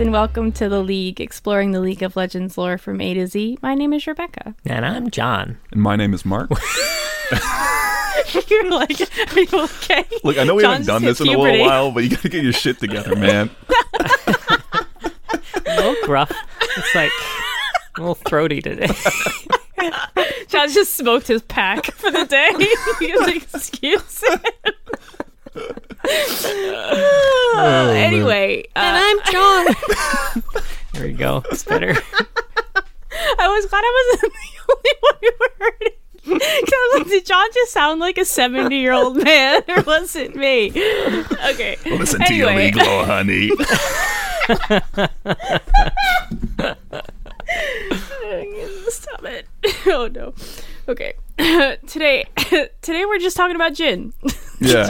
and welcome to the League, exploring the League of Legends lore from A to Z. My name is Rebecca. And I'm John. And my name is Mark. You're like, are you okay? Look, I know we John's haven't done this in a little while, but you gotta get your shit together, man. A little gruff. It's like a little throaty today. John just smoked his pack for the day. He's like, excuse it. Oh, anyway, uh, I'm John. there you go. It's better. I was glad I wasn't the only one who heard it. 'Cause I was like, did John just sound like a 70 year old man, or was it me? Okay. Listen Anyway. to your glow, honey. Stop it. Oh no. Okay. today today we're just talking about Jin. Yeah.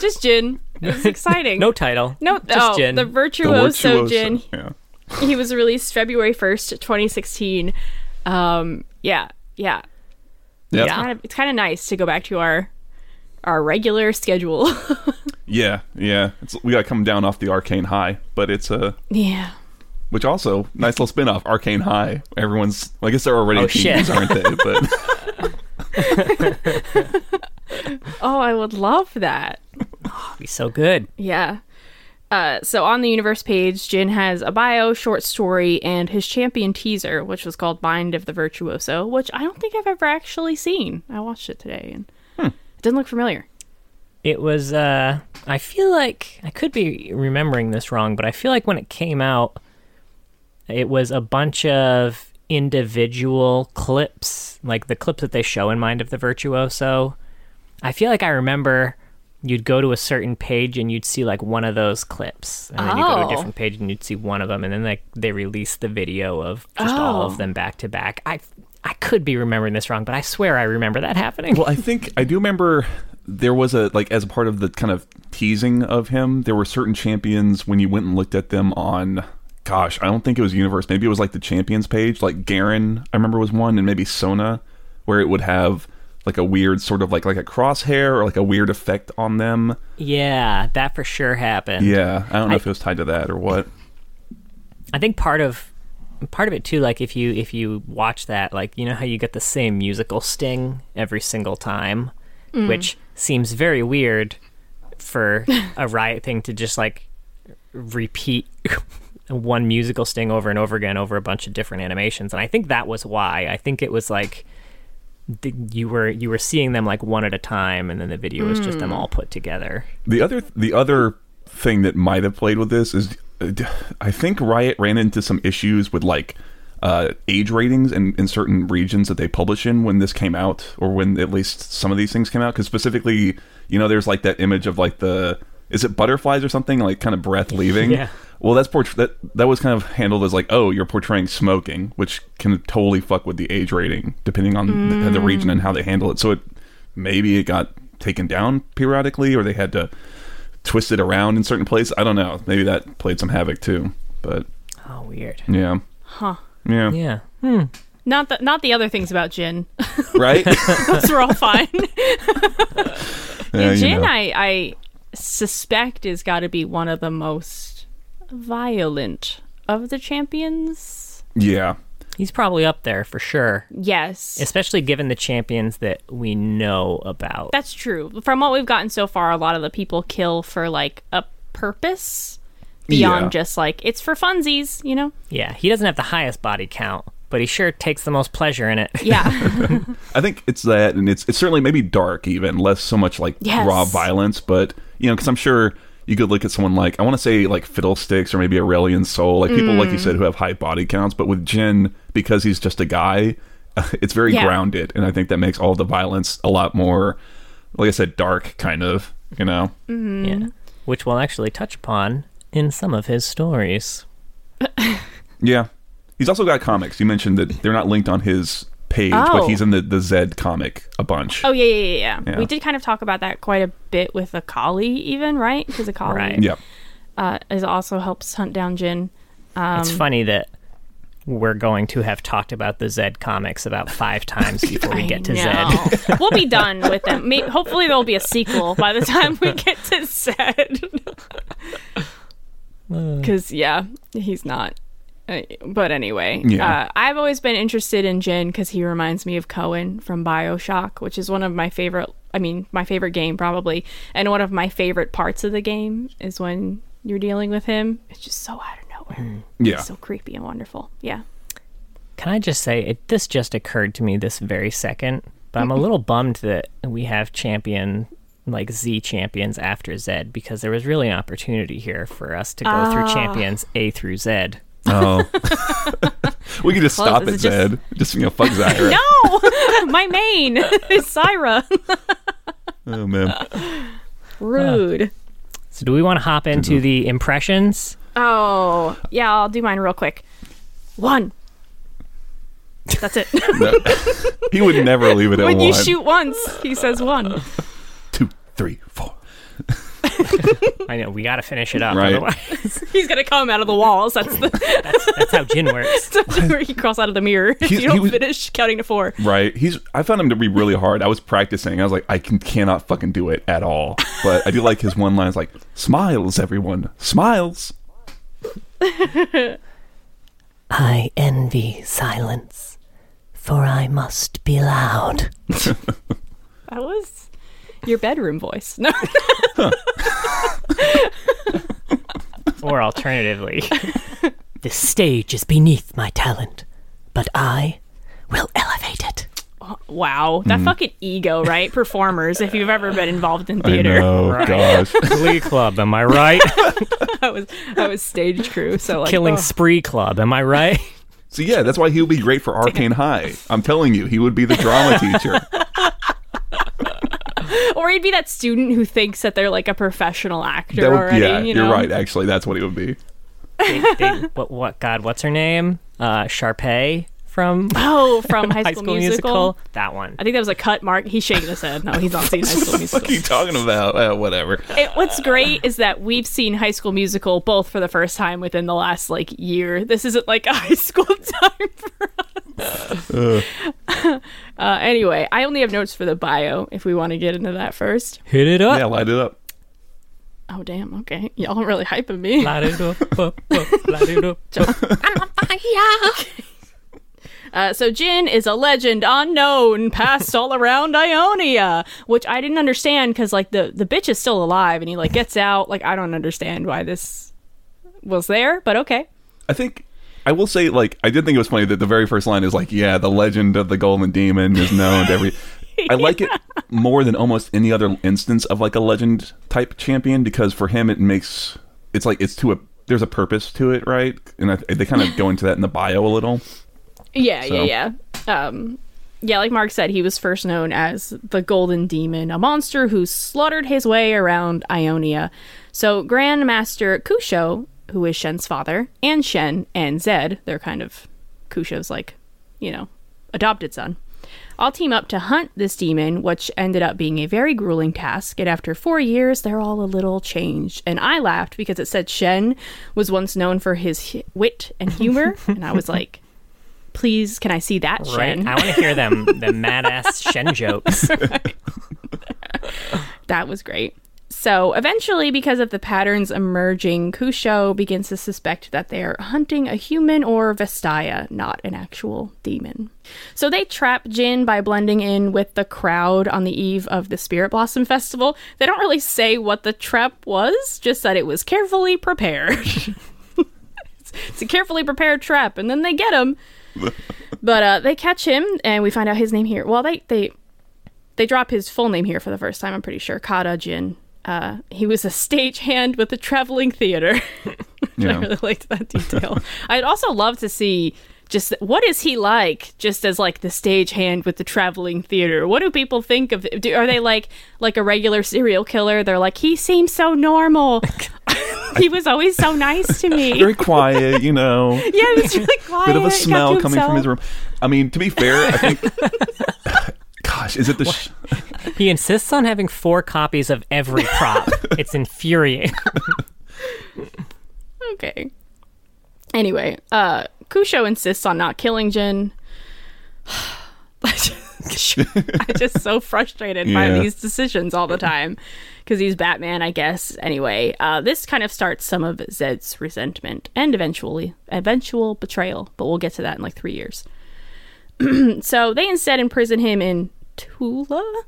just Jin. It's exciting. No title. No, Just oh, Jin. The The Virtuoso virtuoso. Jin. Yeah. He was released February 1st, 2016. Um, yeah, yeah. Yep. Yeah. Kind of, it's kind of nice to go back to our our regular schedule. Yeah, yeah. It's, we gotta come down off the arcane high, but it's a yeah. which also nice little spin off, Arcane High. Everyone's well, I guess they're already Oh, teams, aren't they? But Oh, I would love that. Be so good. Yeah. Uh, so on the universe page, Jin has a bio, short story, and his champion teaser, which was called Mind of the Virtuoso, which I don't think I've ever actually seen. I watched it today, and it doesn't look familiar. It was uh I feel like I could be remembering this wrong, but I feel like when it came out it was a bunch of individual clips, like the clips that they show in Mind of the Virtuoso. I feel like I remember you'd go to a certain page and you'd see like one of those clips, and then you go to Oh. a different page and you'd see one of them, and then like they released the video of just all Oh. of them back to back. I I could be remembering this wrong, but I swear I remember that happening. well, I think I do remember there was a like as a part of the kind of teasing of him, there were certain champions when you went and looked at them on gosh, I don't think it was Universe, maybe it was like the champions page, like Garen, I remember was one, and maybe Sona, where it would have like a weird sort of like like a crosshair or like a weird effect on them. yeah, that for sure happened. Yeah. I don't know I- if it was tied to that or what. I think part of part of it too, like if you if you watch that, like you know how you get the same musical sting every single time, mm. which seems very weird for a riot thing to just like repeat one musical sting over and over again over a bunch of different animations. And I think that was why. I think it was like th- you were you were seeing them like one at a time, and then the video was just them all put together. The other the other thing that might have played with this is uh, I think Riot ran into some issues with like uh, age ratings in, in certain regions that they publish in when this came out or when at least some of these things came out because specifically you know there's like that image of like the is it butterflies or something like kind of breath leaving Yeah. well that's port- that that was kind of handled as like oh you're portraying smoking which can totally fuck with the age rating depending on the, the region and how they handle it so it maybe it got taken down periodically or they had to twist it around in certain places. I don't know. Maybe that played some havoc too. But Oh, weird. yeah, Huh. yeah, Yeah. Hmm. Not the not the other things about Jin, right. Those were all fine. Yeah, yeah, you know. I I suspect is got to be one of the most violent of the champions. yeah, He's probably up there for sure. Yes. especially given the champions that we know about. That's true. From what we've gotten so far, a lot of the people kill for like a purpose beyond Yeah. just like it's for funsies, you know? yeah, he doesn't have the highest body count, but he sure takes the most pleasure in it. Yeah. I think it's that, and it's it's certainly maybe dark, even less so much like Yes. raw violence, but you know, because I'm sure you could look at someone like I want to say like Fiddlesticks or maybe Aurelion Sol, like people like you Mm. said who have high body counts, but with Jin because he's just a guy, it's very Yeah. grounded, and I think that makes all the violence a lot more, like I said, dark kind of. You know, Yeah. Which we'll actually touch upon in some of his stories. Yeah. He's also got comics. You mentioned that they're not linked on his page, but Oh. he's in the, the Zed comic a bunch. oh yeah, yeah, yeah, yeah, Yeah. We did kind of talk about that quite a bit with Akali, even right? Because Akali Right. Yeah. uh, is also helps hunt down Jin. Um, it's funny that we're going to have talked about the Zed comics about five times before we get to know. Zed. we'll be done with them. May- hopefully, there'll be a sequel by the time we get to Zed. because yeah, he's not. Uh, but anyway, Yeah. uh, I've always been interested in Jin because he reminds me of Cohen from Bioshock, which is one of my favorite. I mean, my favorite game probably, and one of my favorite parts of the game is when you're dealing with him. It's just so out of nowhere. Yeah. It's so creepy and wonderful. Yeah. Can I just say it? This just occurred to me this very second, but I'm a little bummed that we have champion like Z champions after Z because there was really an opportunity here for us to go through champions A through Z. Oh. we could just Well, stop it just- Zed. Just, you know, fuck Zyra. No, my main is Zyra. Oh, man. Rude. So do we want to hop into mm-hmm. the impressions? Oh, yeah, I'll do mine real quick. One. That's it. No. he would never leave it at when one. When you shoot once, he says one. Two, three, four. I know we got to finish it up. Right. Otherwise, He's gonna come out of the walls. That's the that's how Jin works. that's where he crawls out of the mirror. If you don't was- finish counting to four. Right. He's. I found him to be really hard. I was practicing. I was like, I can cannot fucking do it at all. But I do like his one lines, like "Smiles, everyone, smiles." I envy silence, for I must be loud. That was your bedroom voice. No. Or alternatively, the stage is beneath my talent, but I will elevate it. wow, that mm. fucking ego, right? Performers, if you've ever been involved in theater, Oh Right. Gosh. Glee Club, am I right? I was I was stage crew. So like, Killing oh. Spree Club, am I right? So yeah, that's why he would be great for Arcane High. I'm telling you, he would be the drama teacher. or he'd be that student who thinks that they're like a professional actor That would, already. yeah, you you're right. Actually, that's what he would be. They, they, what, what? God, what's her name? Uh, Sharpay from Oh, from High High School, School Musical. Musical. That one. I think that was a cut mark. He's shaking his head. No, he's not seen High School Musical. What Musical. are you talking about? Uh, whatever. It, what's great is that we've seen High School Musical both for the first time within the last like year. This isn't like a high school time for us. uh, anyway, I only have notes for the bio. If we want to get into that first. Hit it up. Yeah, light it up. Oh damn. Okay, y'all really hyping me. Light it up, up, up, light it up, up. Uh, so Jin is a legend unknown, passed all around Ionia, which I didn't understand because like the the bitch is still alive and he like gets out. Like I don't understand why this was there, but okay. I think I will say, like, I did think it was funny that the very first line is like, "Yeah, the legend of the Golden Demon is known to every." I like it more than almost any other instance of like a legend type champion because for him it makes it's like it's to a there's a purpose to it, right? And I, they kind of go into that in the bio a little. Yeah, So- yeah, yeah. Um, yeah, like Mark said, he was first known as the Golden Demon, a monster who slaughtered his way around Ionia. So Grandmaster Kusho, who is Shen's father, and Shen and Zed, they're kind of Kusho's like, you know, adopted son. All team up to hunt this demon, which ended up being a very grueling task. And after four years, they're all a little changed. And I laughed because it said Shen was once known for his hi- wit and humor, and I was like, "Please, can I see that Right. Shen?" I want to hear them the mad ass Shen jokes. That was great. So eventually, because of the patterns emerging, Kusho begins to suspect that they are hunting a human or Vastaya, not an actual demon. So they trap Jin by blending in with the crowd on the eve of the Spirit Blossom Festival. They don't really say what the trap was, just that it was carefully prepared. it's, it's a carefully prepared trap, and then they get him. but uh, they catch him, and we find out his name here. Well, they they they drop his full name here for the first time. I'm pretty sure Khada Jin. Uh, he was a stagehand with the traveling theater. I really liked that detail. I'd also love to see just what is he like, just as like the stagehand with the traveling theater. What do people think of? Do, are they like like a regular serial killer? They're like he seems so normal. he was always so nice to me. Very quiet, you know. yeah, he was really quiet. Bit of a smell coming from his room. I mean, to be fair, I think. Gosh, is it the? Sh- He insists on having four copies of every prop. it's infuriating. Okay. Anyway, uh, Kusho insists on not killing Jin. I'm just so frustrated by these decisions all the time because he's Batman, I guess. Anyway, uh, this kind of starts some of Zed's resentment and eventually eventual betrayal, but we'll get to that in like three years. so they instead imprison him in Tula.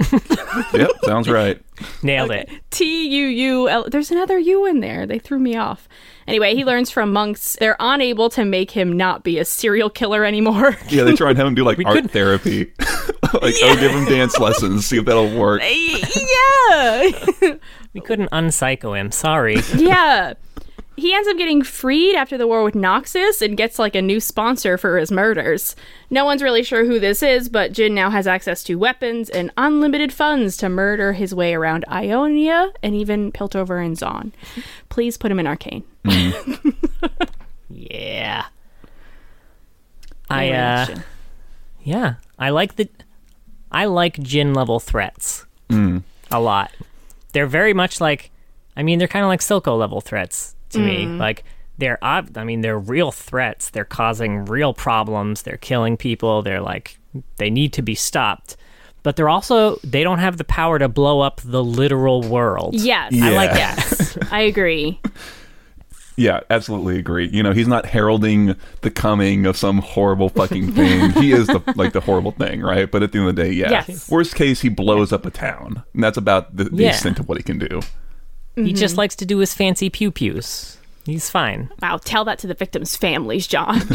yep, sounds right. Nailed it. T U U L. There's another U in there. They threw me off. Anyway, he learns from monks. They're unable to make him not be a serial killer anymore. Yeah, they try and have him do like art couldn't- therapy. like, oh, give him dance lessons, see if that'll work. yeah. We couldn't unpsycho him. Sorry. yeah. He ends up getting freed after the war with Noxus and gets like a new sponsor for his murders. No one's really sure who this is, but Jin now has access to weapons and unlimited funds to murder his way around Ionia and even Piltover and Zaun. Please put him in Arcane. Yeah. I uh yeah, I like the I like Jin level threats a lot. They're very much like I mean, they're kind of like Silco level threats to me. Mm. Like they're ob- I mean, they're real threats. They're causing real problems. They're killing people. They're like they need to be stopped. But they're also they don't have the power to blow up the literal world. Yes. I like that. I agree. Yeah, absolutely agree. You know, he's not heralding the coming of some horrible fucking thing. he is the like the horrible thing, right? But at the end of the day, yeah. Yes. Worst case, he blows up a town, and that's about the, the Yeah. extent of what he can do. He just likes to do his fancy pew pews. He's fine. Wow, tell that to the victims' families, John.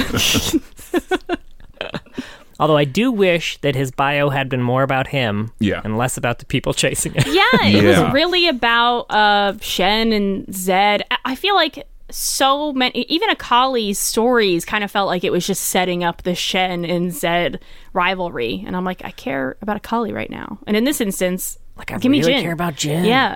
Although I do wish that his bio had been more about him Yeah. and less about the people chasing him. yeah, it Yeah. was really about uh, Shen and Zed. I- I feel like so many, even Akali's stories kind of felt like it was just setting up the Shen and Zed rivalry. And I'm like, I care about Akali right now. And in this instance, Like I give me really Jin. care about Jin. Yeah.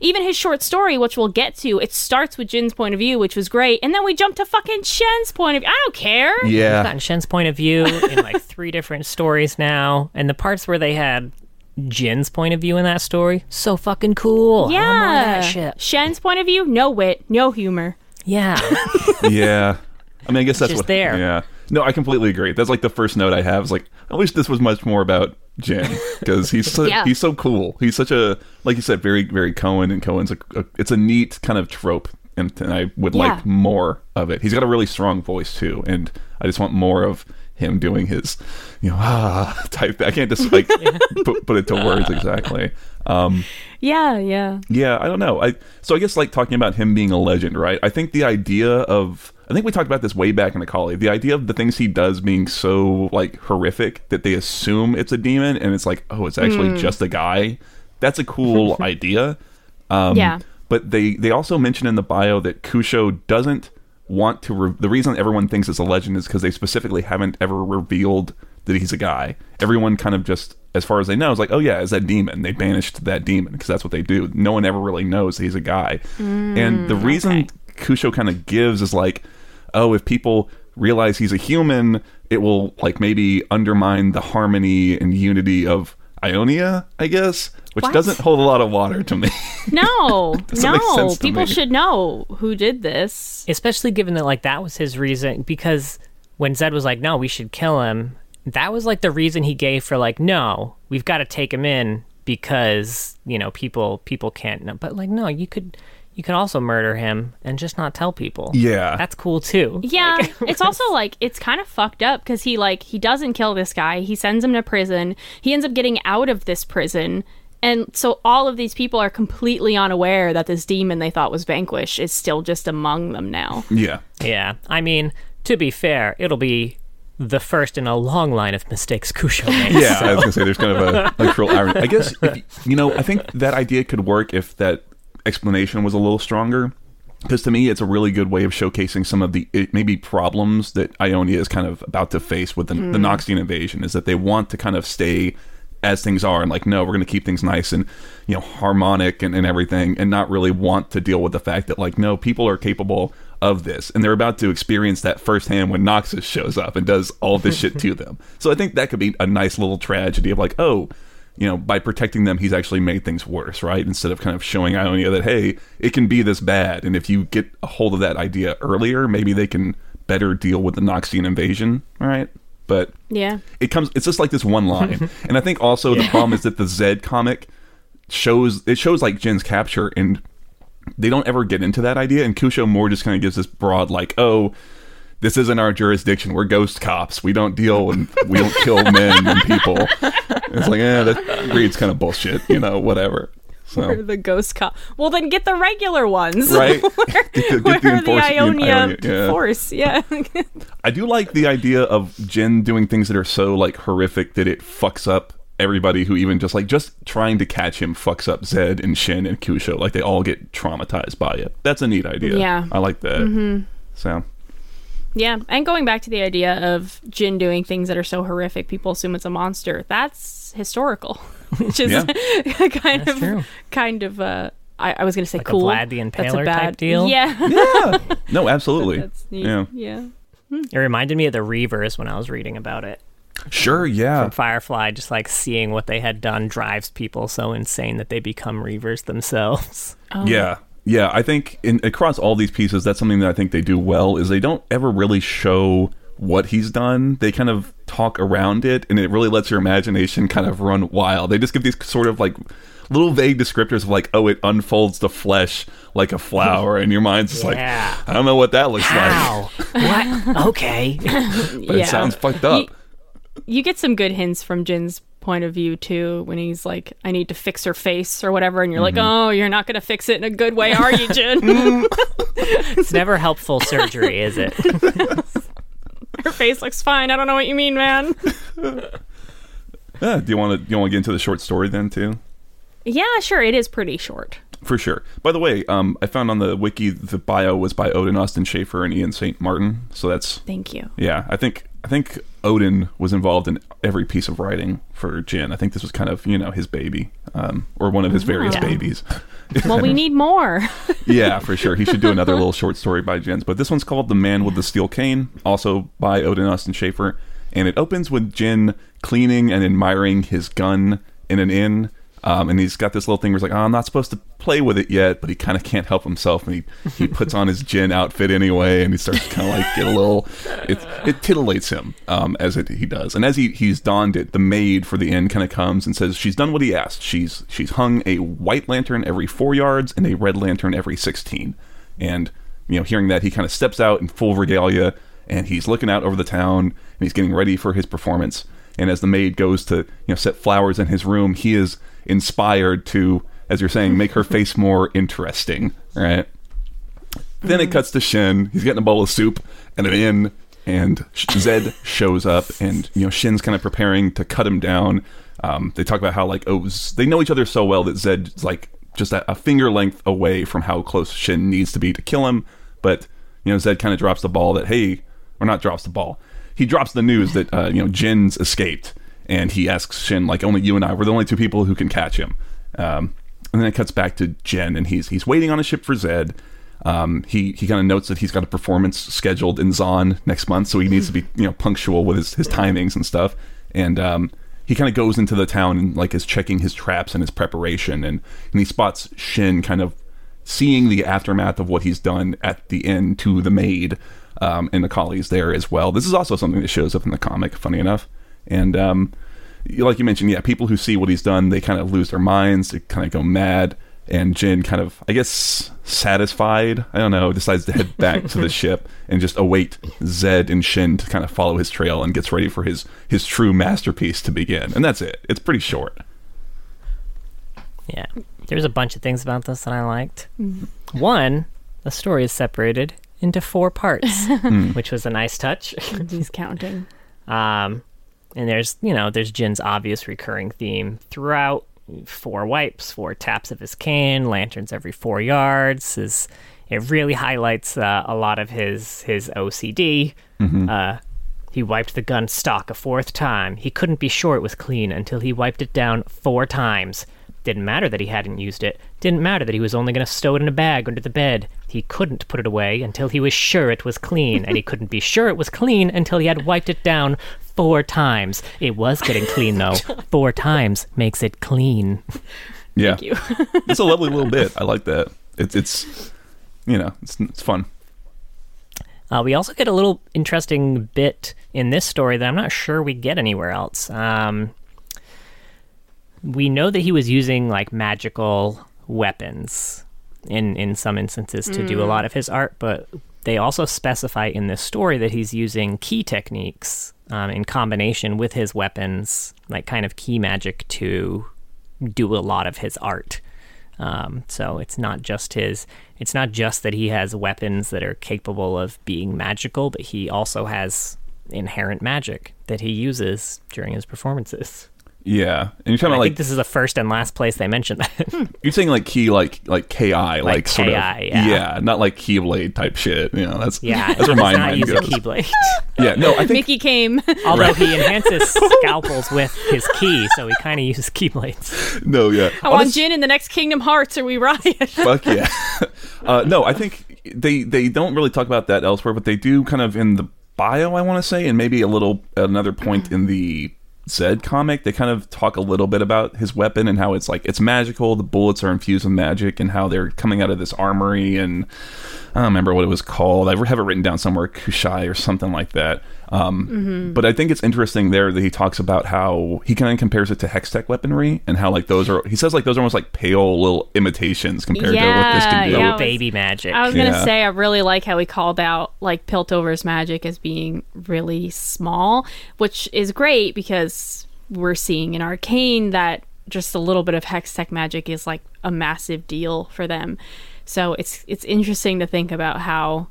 Even his short story, which we'll get to, it starts with Jin's point of view, which was great, and then we jump to fucking Shen's point of view. I don't care. We've Yeah, gotten Shen's point of view in like three different stories now, and the parts where they had Jin's point of view in that story, so fucking cool. I want Yeah. that shit. Shen's point of view, no wit, no humor. Yeah. yeah. I mean, I guess that's just what. there. Yeah. No, I completely agree. That's like the first note I have. Is like, I wish this was much more about Jim because he's so, Yeah. he's so cool. He's such a like you said, very very Cohen, and Cohen's a, a it's a neat kind of trope, and, and I would Yeah. like more of it. He's got a really strong voice too, and I just want more of him doing his, you know, ah type. I can't just like put, put it to words exactly. Um, Yeah, yeah. yeah, I don't know. I so I guess like talking about him being a legend, right? I think the idea of I think we talked about this way back in the collie. The idea of the things he does being so like horrific that they assume it's a demon and it's like, oh, it's actually just a guy. That's a cool idea. Um, Yeah. But they they also mention in the bio that Kusho doesn't want to. Re- the reason everyone thinks it's a legend is because they specifically haven't ever revealed that he's a guy. Everyone kind of just, as far as they know, is like, oh yeah, is that demon? They banished that demon because that's what they do. No one ever really knows that he's a guy. and the reason Kusho kind of gives is like, oh, if people realize he's a human, it will like maybe undermine the harmony and unity of Ionia, I guess, which What? doesn't hold a lot of water to me. No, no. People me. should know who did this. Especially given that like that was his reason because when Zed was like, "No, we should kill him." That was like the reason he gave for like, "No, we've got to take him in because, you know, people people can't know." But like, no, you could you could also murder him and just not tell people. Yeah. That's cool too. Yeah, it's also like it's kind of fucked up because he like he doesn't kill this guy. He sends him to prison. He ends up getting out of this prison, and so all of these people are completely unaware that this demon they thought was vanquished is still just among them now. yeah. Yeah. I mean, to be fair, it'll be the first in a long line of mistakes Kusho made. Yeah, I was gonna say there's kind of a like real irony. I guess if, you- you know, I think that idea could work if that explanation was a little stronger. Because to me, it's a really good way of showcasing some of the maybe problems that Ionia is kind of about to face with the, the mm-hmm. Noxian invasion. Is that they want to kind of stay as things are and like, no, we're going to keep things nice and you know harmonic and, and everything, and not really want to deal with the fact that like, no, people are capable of this, and they're about to experience that firsthand when Noxus shows up and does all this shit to them. So I think that could be a nice little tragedy of like, oh, you know, by protecting them, he's actually made things worse, right? Instead of kind of showing Ionia that, hey, it can be this bad. And if you get a hold of that idea earlier, maybe they can better deal with the Noxian invasion, all right? but Yeah. it comes it's just like this one line and i think also the problem is that the zed comic shows it shows like jin's capture and they don't ever get into that idea and kusho more just kind of gives this broad like oh this isn't our jurisdiction we're ghost cops we don't deal and we don't kill men and people it's like yeah that reads kind of bullshit you know whatever so the ghost cop. Well, then get the regular ones. Right. where Get the- get the, the Ionia, Ionia, yeah. force. Yeah. I do like the idea of Jin doing things that are so like horrific that it fucks up everybody who even just like just trying to catch him fucks up Zed and Shen and Kusho. Like they all get traumatized by it. That's a neat idea. Yeah. I like that. Mm-hmm. So yeah. And going back to the idea of Jin doing things that are so horrific, people assume it's a monster. That's historical, which is kind That's of true. kind of uh. I, I was going to say Like a cool. Vlad the That's a bad type deal? Yeah. yeah, no, absolutely. That's neat. Yeah, Yeah. It reminded me of the Reavers when I was reading about it. sure. Yeah, From Firefly, just like seeing what they had done drives people so insane that they become Reavers themselves. Oh. Yeah. Yeah, I think in across all these pieces, that's something that I think they do well is they don't ever really show what he's done. They kind of talk around it, and it really lets your imagination kind of run wild. They just give these sort of like little vague descriptors of like, oh, it unfolds the flesh like a flower, and your mind's just Yeah. like, I don't know what that looks How? what? Okay. but yeah. it sounds fucked up. you get some good hints from Jin's point of view too when he's like i need to fix her face or whatever and you're Mm-hmm. like oh you're not gonna fix it in a good way are you jin It's never helpful surgery, is it? her face looks fine i don't know what you mean man Yeah, do you want to do you want to get into the short story then too? yeah sure it is pretty short For sure. By the way, um, I found on the wiki the bio was by Odin Austin Shafer and Ian St. Martin. So that's thank you yeah. I think I think Odin was involved in every piece of writing for Jin. I think this was kind of you know his baby, um, or one of his various Yeah. babies. well we need more yeah, for sure. He should do another little short story by Jin's. But this one's called The Man with the Steel Cane, also by Odin Austin Shafer. And it opens with Jin cleaning and admiring his gun in an inn. Um, and he's got this little thing where he's like, oh, I'm not supposed to play with it yet, but he kind of can't help himself. And he, he puts on his Jin outfit anyway, and he starts to kind of like get a little, it, it titillates him um, as it, he does. And as he, he's donned it, the maid for the inn kind of comes and says, she's done what he asked. She's, she's hung a white lantern every four yards and a red lantern every 16. And, you know, hearing that, he kind of steps out in full regalia and he's looking out over the town and he's getting ready for his performance. And as the maid goes to, you know, set flowers in his room, he is inspired to, as you're saying, make her face more interesting, right? Then it cuts to Shen. He's getting a bowl of soup and an inn, and Zed shows up, and you know Shen's kind of preparing to cut him down. Um, they talk about how like oh Z- they know each other so well that Zed's like just a, a finger length away from how close Shen needs to be to kill him, but you know Zed kind of drops the ball that hey, or not drops the ball. He drops the news that uh, you know Jin's escaped, and he asks Shen like only you and I were the only two people who can catch him. Um, and then it cuts back to Jin, and he's he's waiting on a ship for Zed. Um, he he kind of notes that he's got a performance scheduled in Zaun next month, so he needs to be you know punctual with his, his timings and stuff. And um, he kind of goes into the town and like is checking his traps and his preparation, and and he spots Shen kind of seeing the aftermath of what he's done at the end to the maid um, and the collies there as well. This is also something that shows up in the comic, funny enough. And um, like you mentioned, yeah, people who see what he's done, they kind of lose their minds, they kind of go mad. And Jin kind of, I guess, satisfied, I don't know, decides to head back to the ship and just await Zed and Shen to kind of follow his trail and gets ready for his, his true masterpiece to begin. And that's it. It's pretty short. Yeah. There's a bunch of things about this that I liked. One, the story is separated into four parts, which was a nice touch. he's counting Um, and there's, you know, there's Jin's obvious recurring theme throughout. Four wipes, four taps of his cane, lanterns every four yards. His, it really highlights uh, a lot of his his OCD. Uh, he wiped the gun stock a fourth time. He couldn't be sure it was clean until he wiped it down four times. Didn't matter that he hadn't used it. Didn't matter that he was only going to stow it in a bag under the bed. He couldn't put it away until he was sure it was clean, and he couldn't be sure it was clean until he had wiped it down four times. It was getting clean though. Four times makes it clean. Yeah. you it's a lovely little bit. I like that. It's, it's you know, it's, it's fun. Uh, we also get a little interesting bit in this story that I'm not sure we get anywhere else. Um, we know that he was using like magical weapons in in some instances to do a lot of his art, but they also specify in this story that he's using key techniques um, in combination with his weapons, like kind of key magic to do a lot of his art. Um, so it's not just his. It's not just that he has weapons that are capable of being magical, but he also has inherent magic that he uses during his performances. Yeah, and you're talking I about think like this is the first and last place they mentioned that. you're saying like key like like ki like, sort of KI, yeah. not like keyblade type shit. You know, that's yeah, that's where my not mind using goes. Keyblade. Yeah, no, I think Mickey came. Although he enhances scalpels with his key, so he kind of uses keyblades. no, yeah. I want Jin in the next Kingdom Hearts or we riot. Fuck yeah. uh, no, I think they they don't really talk about that elsewhere, but they do kind of in the bio, I want to say, and maybe a little another point in the Zed comic. They kind of talk a little bit about his weapon and how it's like it's magical. The bullets are infused with magic, and how they're coming out of this armory. And I don't remember what it was called. I have it written down somewhere, Kushai or something like that. Um, But I think it's interesting there that he talks about how he kind of compares it to Hextech weaponry and how like those are. He says like those are almost like pale little imitations compared to what this can Yeah, do. yeah. Little was- baby magic. I was gonna Yeah. say I really like how he called out like Piltover's magic as being really small, which is great because we're seeing in Arcane that just a little bit of Hextech magic is like a massive deal for them. So it's it's interesting to think about how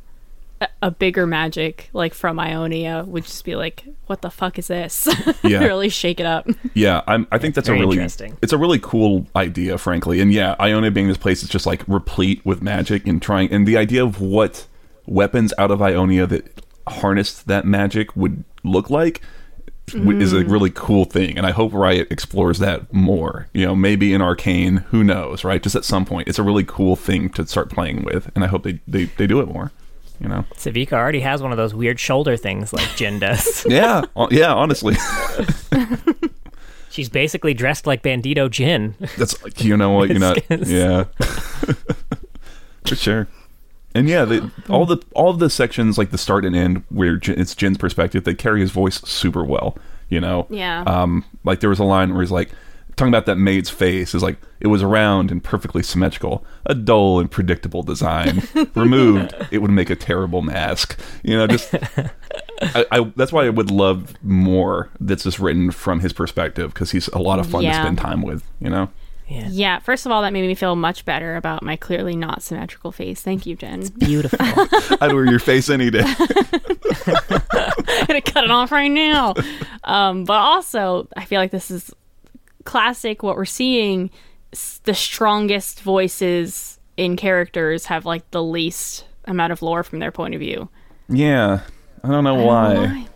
a, a bigger magic like from Ionia would just be like, what the fuck is this? Yeah. really shake it up. Yeah, I'm, I think that's Very a really interesting. it's a really cool idea, frankly. And yeah, Ionia being this place is just like replete with magic and trying and the idea of what weapons out of Ionia that harnessed that magic would look like w is a mm. really cool thing. And I hope Riot explores that more. You know, maybe in Arcane, who knows, right? Just at some point, it's a really cool thing to start playing with, and I hope they they, they do it more. You know. Sevika already has one of those weird shoulder things like Jin does. Yeah, yeah. Honestly, She's basically dressed like Bandito Jin. That's you know what you're not. Yeah, for sure. And yeah, the, all the all the sections like the start and end where Jin, it's Jin's perspective, they carry his voice super well. You know. Yeah. Um, like there was a line where he's like talking about that maid's face is like it was round and perfectly symmetrical, a dull and predictable design. Removed, it would make a terrible mask. You know, just I, I that's why I would love more that's just written from his perspective because he's a lot of fun to spend time with. You know. Yeah. yeah, first of all, that made me feel much better about my clearly not symmetrical face. Thank you, Jin. It's beautiful. I'd wear your face any day. I'm gonna cut it off right now. Um, but also, I feel like this is classic. What we're seeing, the strongest voices in characters have like the least amount of lore from their point of view. yeah, I don't know why.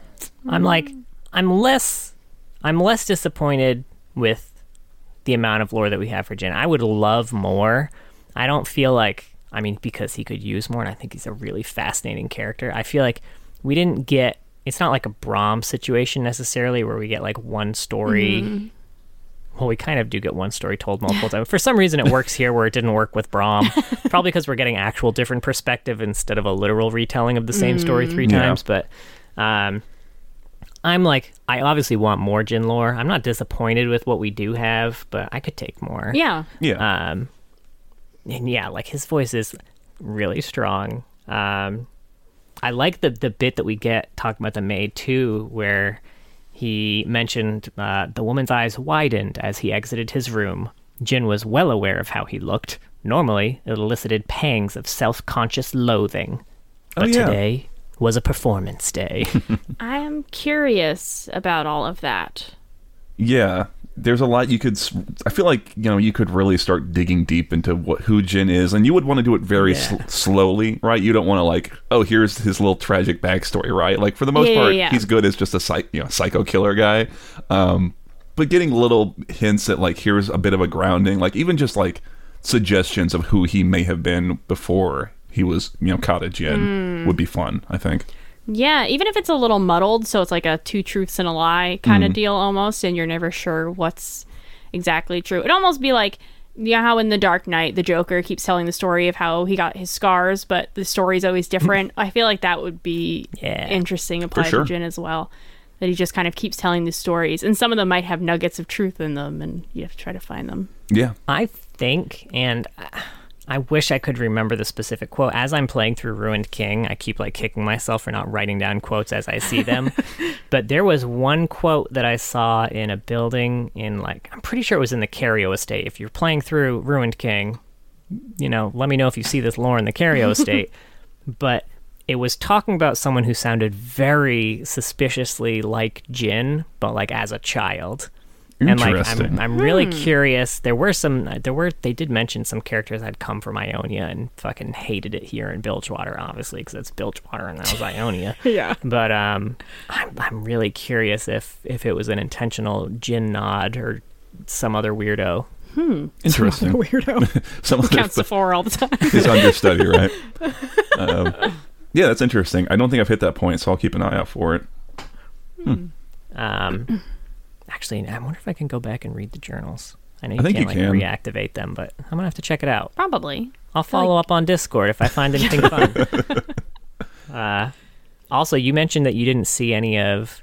I'm like, I'm less, I'm less disappointed with the amount of lore that we have for Jin. I would love more. I don't feel like, I mean, because he could use more, and I think he's a really fascinating character. I feel like we didn't get. It's not like a Braum situation necessarily, where we get like one story. Mm-hmm. Well, we kind of do get one story told multiple times. For some reason, it works here where it didn't work with Braum. Probably because we're getting actual different perspective instead of a literal retelling of the same story three Yeah. times. But um, I'm like, I obviously want more Jin lore. I'm not disappointed with what we do have, but I could take more. Yeah, Yeah, Um, and yeah, like his voice is really strong. Um, I like the the bit that we get talking about the maid too, where he mentioned uh, the woman's eyes widened as he exited his room. Jin was well aware of how he looked. Normally, it elicited pangs of self conscious loathing, but Oh, yeah. today was a performance day. I am curious about all of that. yeah. There's a lot you could. i feel like you know you could really start digging deep into what who Jin is, and you would want to do it very Yeah. sl- slowly, right? You don't want to like, oh, here's his little tragic backstory, right? Like for the most Yeah, part, yeah. he's good as just a psych, you know, psycho killer guy. Um, but getting little hints at like here's a bit of a grounding, like even just like suggestions of who he may have been before he was you know caught a Jin Hmm. would be fun. I think. Yeah, even if it's a little muddled, so it's like a two truths and a lie kind of mm. deal almost, and you're never sure what's exactly true. It'd almost be like yeah, how in the Dark Knight the Joker keeps telling the story of how he got his scars, but the story's always mm. different. I feel like that would be Yeah. interesting applied sure. to Jin as well. That he just kind of keeps telling these stories, and some of them might have nuggets of truth in them, and you have to try to find them. Yeah. I think, and uh, I wish I could remember the specific quote. As I'm playing through Ruined King, I keep like kicking myself for not writing down quotes as I see them. but there was one quote that I saw in a building in like I'm pretty sure it was in the Cario estate. If you're playing through Ruined King, you know, let me know if you see this lore in the Cario estate. But it was talking about someone who sounded very suspiciously like Jin, but like as a child. And like I'm, I'm really curious. There were some. There were. They did mention some characters that had come from Ionia and fucking hated it here in Bilgewater, obviously, because it's Bilgewater and that was Ionia. Yeah. But um, I'm I'm really curious if if it was an intentional Jin nod or some other weirdo. Hmm. Interesting. Weirdo Some of counts to the, four all the time. his understudy, right? Um, yeah, that's interesting. I don't think I've hit that point, so I'll keep an eye out for it. Um, actually, I wonder if I can go back and read the journals. I know you I think can't you like can. reactivate them, but I'm gonna have to check it out. Probably. I'll follow up on Discord if I find anything fun. Uh, also, you mentioned that you didn't see any of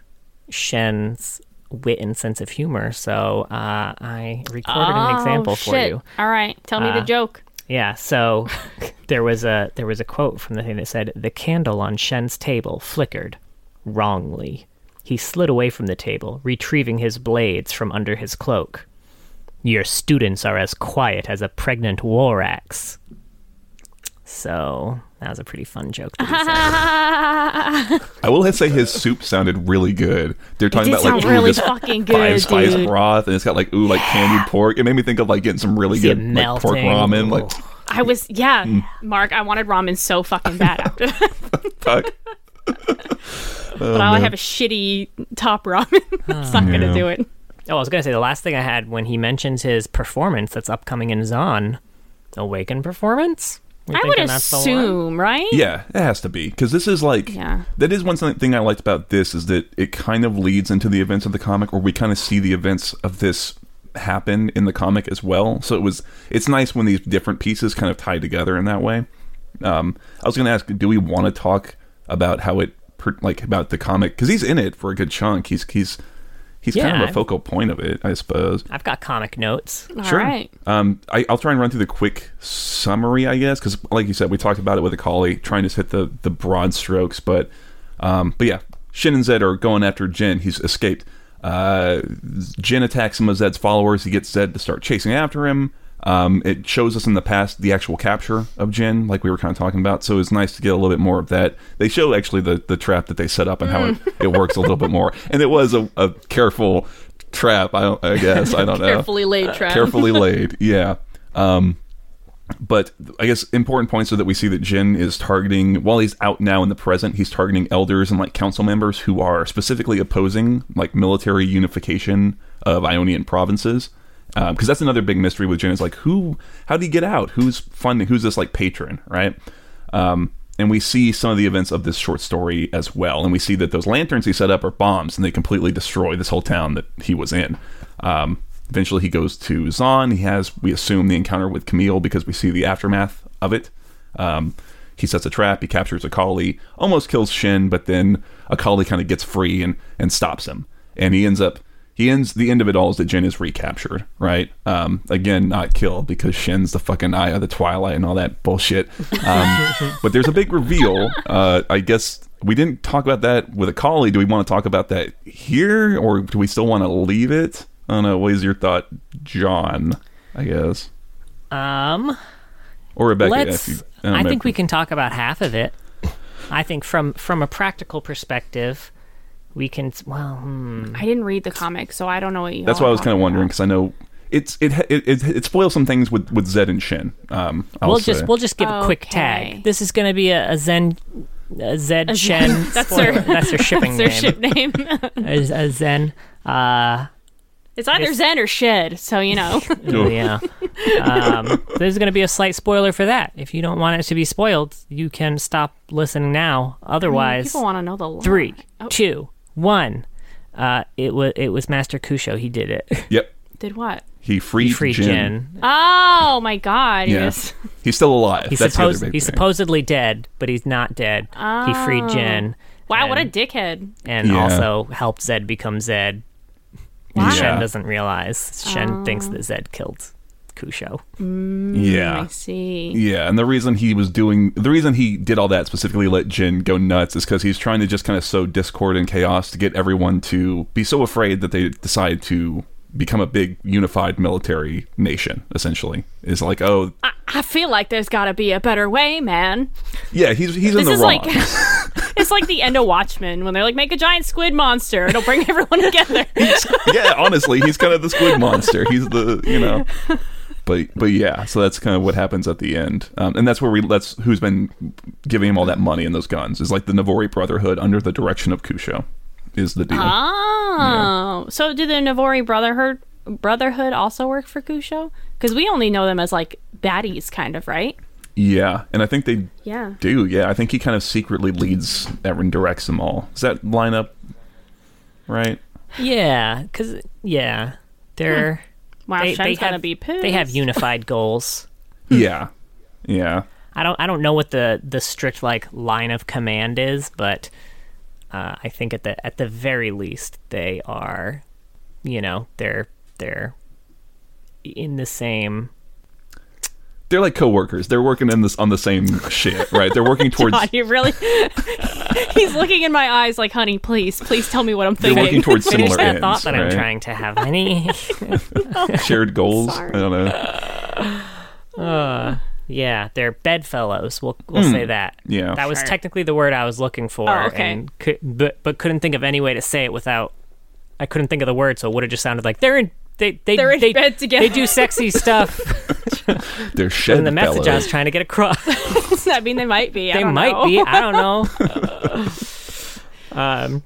Shen's wit and sense of humor, so uh, I recorded an example Oh, for you. All right, tell me Uh, the joke. Yeah, so there was a there was a quote from the thing that said, "The candle on Shen's table flickered wrongly. He slid away from the table, retrieving his blades from under his cloak. Your students are as quiet as a pregnant war axe." So that was a pretty fun joke. That. I will say his soup sounded really good. They're talking did about like sound ooh, really this fucking five good, spice dude. broth, and it's got like ooh like candied pork. It made me think of like getting some really See good like pork melting. ramen. Like I was yeah, Hmm. Mark. I wanted ramen so fucking bad after that, fuck. but I have a shitty top ramen. it's not gonna do it. Oh, I was gonna say the last thing I had when he mentions his performance that's upcoming in Zaun, Awaken performance. We I would thinking that's the one? assume, right? Yeah, it has to be because this is like Yeah. that is one thing thing I liked about this is that it kind of leads into the events of the comic, or we kind of see the events of this happen in the comic as well. So it was it's nice when these different pieces kind of tie together in that way. Um, I was going to ask, do we want to talk about how it like about the comic because he's in it for a good chunk. He's he's he's kind of a focal point of it, I suppose. I've got comic notes. All right. Um, I, I'll try and run through the quick summary, I guess, because like you said, we talked about it with Akali, trying to hit the the broad strokes. But um, but yeah, Shen and Zed are going after Jin. He's escaped. Uh, Jin attacks some of Zed's followers. He gets Zed to start chasing after him. Um, it shows us in the past the actual capture of Jin, like we were kind of talking about. So it's nice to get a little bit more of that. They show actually the, the trap that they set up and how it, it works a little bit more. And it was a, a careful trap. I, I guess I don't know Carefully laid trap. carefully laid. Yeah. Um, but I guess important points are that we see that Jin is targeting while he's out now in the present, he's targeting elders and like council members who are specifically opposing like military unification of Ionian provinces. Because that's another big mystery with Jin is like who, how did he get out? Who's funding? Who's this like patron, right? Um, and we see some of the events of this short story as well, and we see that those lanterns he set up are bombs, and they completely destroy this whole town that he was in. Um, eventually, he goes to Zaun. He has, we assume, the encounter with Camille because we see the aftermath of it. Um, he sets a trap. He captures Akali, almost kills Shen, but then Akali kind of gets free and and stops him, and he ends up. He ends the end of it all is that Jin is recaptured, right? Um, again, not killed because Shen's the fucking eye of the Twilight and all that bullshit. Um, but there's a big reveal. Uh, I guess we didn't talk about that with Akali. Do we want to talk about that here, or do we still want to leave it? I don't know. What is your thought, John? I guess, Um, or Rebecca? let's. if you- I, don't know. think we can talk about half of it. I think from from a practical perspective, we can. Well, hmm. I didn't read the comic, so I don't know what you. That's why I was kind of wondering because I know it's it, it it it spoils some things with with Zed and Shen. Um, I'll we'll say. just we'll just give a quick Okay. tag. This is going to be a, a Zen. A Zed A Shen. Zen- that's spoiler. their- that's their shipping That's their name. ship name. A, a Zen. Uh, it's either This- Zen or Shed, so you know. Yeah. Um, there's going to be a slight spoiler for that. If you don't want it to be spoiled, you can stop listening now. Otherwise, People want to know the lore. three, Oh, two, one. One, uh, it was it was Master Kusho. He did it. Yep. did what? He freed, He freed Jin. Jin. Oh my god. Yeah. Yes. He's still alive. He's That's supposed he's supposedly dead, but he's not dead. He freed Jin. Wow, what a dickhead. and Yeah. also helped Zed become Zed. Wow. Shen doesn't realize. Shen Oh. thinks that Zed killed Kusho. Mm, yeah. I see. Yeah, and the reason he was doing the reason he did all that specifically let Jin go nuts is because he's trying to just kind of sow discord and chaos to get everyone to be so afraid that they decide to become a big unified military nation. Essentially, is like, oh, I, I feel like there's got to be a better way, man. yeah, he's he's in This the is wrong. like it's like the end of Watchmen when they're like make a giant squid monster. It'll bring everyone together. yeah, honestly, he's kind of the squid monster. He's the you know. But but yeah, so that's kind of what happens at the end, um, and that's where we that's who's been giving him all that money and those guns is like the Navori Brotherhood under the direction of Kusho, is the deal. Oh, so do the Navori Brotherhood Brotherhood also work for Kusho? Because we only know them as like baddies, kind of, right? Yeah, and I think they Yeah. do. Yeah, I think he kind of secretly leads and directs them all. Does that line up right? Yeah, because yeah, they're Wow, they, Shen's they gonna have be pissed. they have unified goals. Yeah, yeah, I don't I don't know what the the strict like line of command is, but uh, I think at the at the very least they are, you know, they're they're in the same. They're like coworkers. They're working in this on the same shit, right? They're working towards God, you really? He's looking in my eyes like, honey, please, please tell me what I'm they're thinking. working towards Finish similar that ends, thought that I'm trying to have. Any? Shared goals. Sorry. I don't know. Uh, yeah, they're bedfellows. We'll we'll say that. Yeah. that was Sure. technically the word I was looking for, Oh, okay. and could, but but couldn't think of any way to say it without. I couldn't think of the word, so it would have just sounded like they're in. They they They're in they, bed together. They do sexy stuff. They're shed and the message I was trying to get across. I mean, they might be. I they don't might know. be. I don't know. um,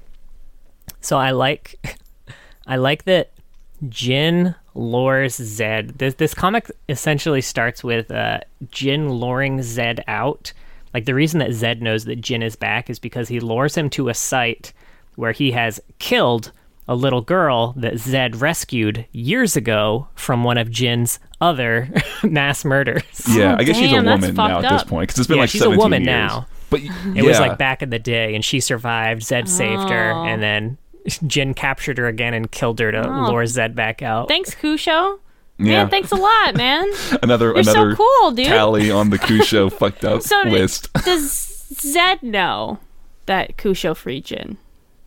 so I like, I like that Jin lures Zed. This this comic essentially starts with uh, Jin luring Zed out. Like the reason that Zed knows that Jin is back is because he lures him to a site where he has killed a little girl that Zed rescued years ago from one of Jin's other mass murders. Yeah, Oh, I guess she's a woman now fucked at this point because it's been Yeah, like she's a woman years. now. But It was like back in the day, and she survived. Zed saved her, Oh. and then Jin captured her again and killed her to Oh. lure Zed back out. Thanks, Kusho. yeah. Man, thanks a lot, man. another You're so another cool, dude. tally on the Kusho fucked up So list. does Zed know that Kusho freed Jin?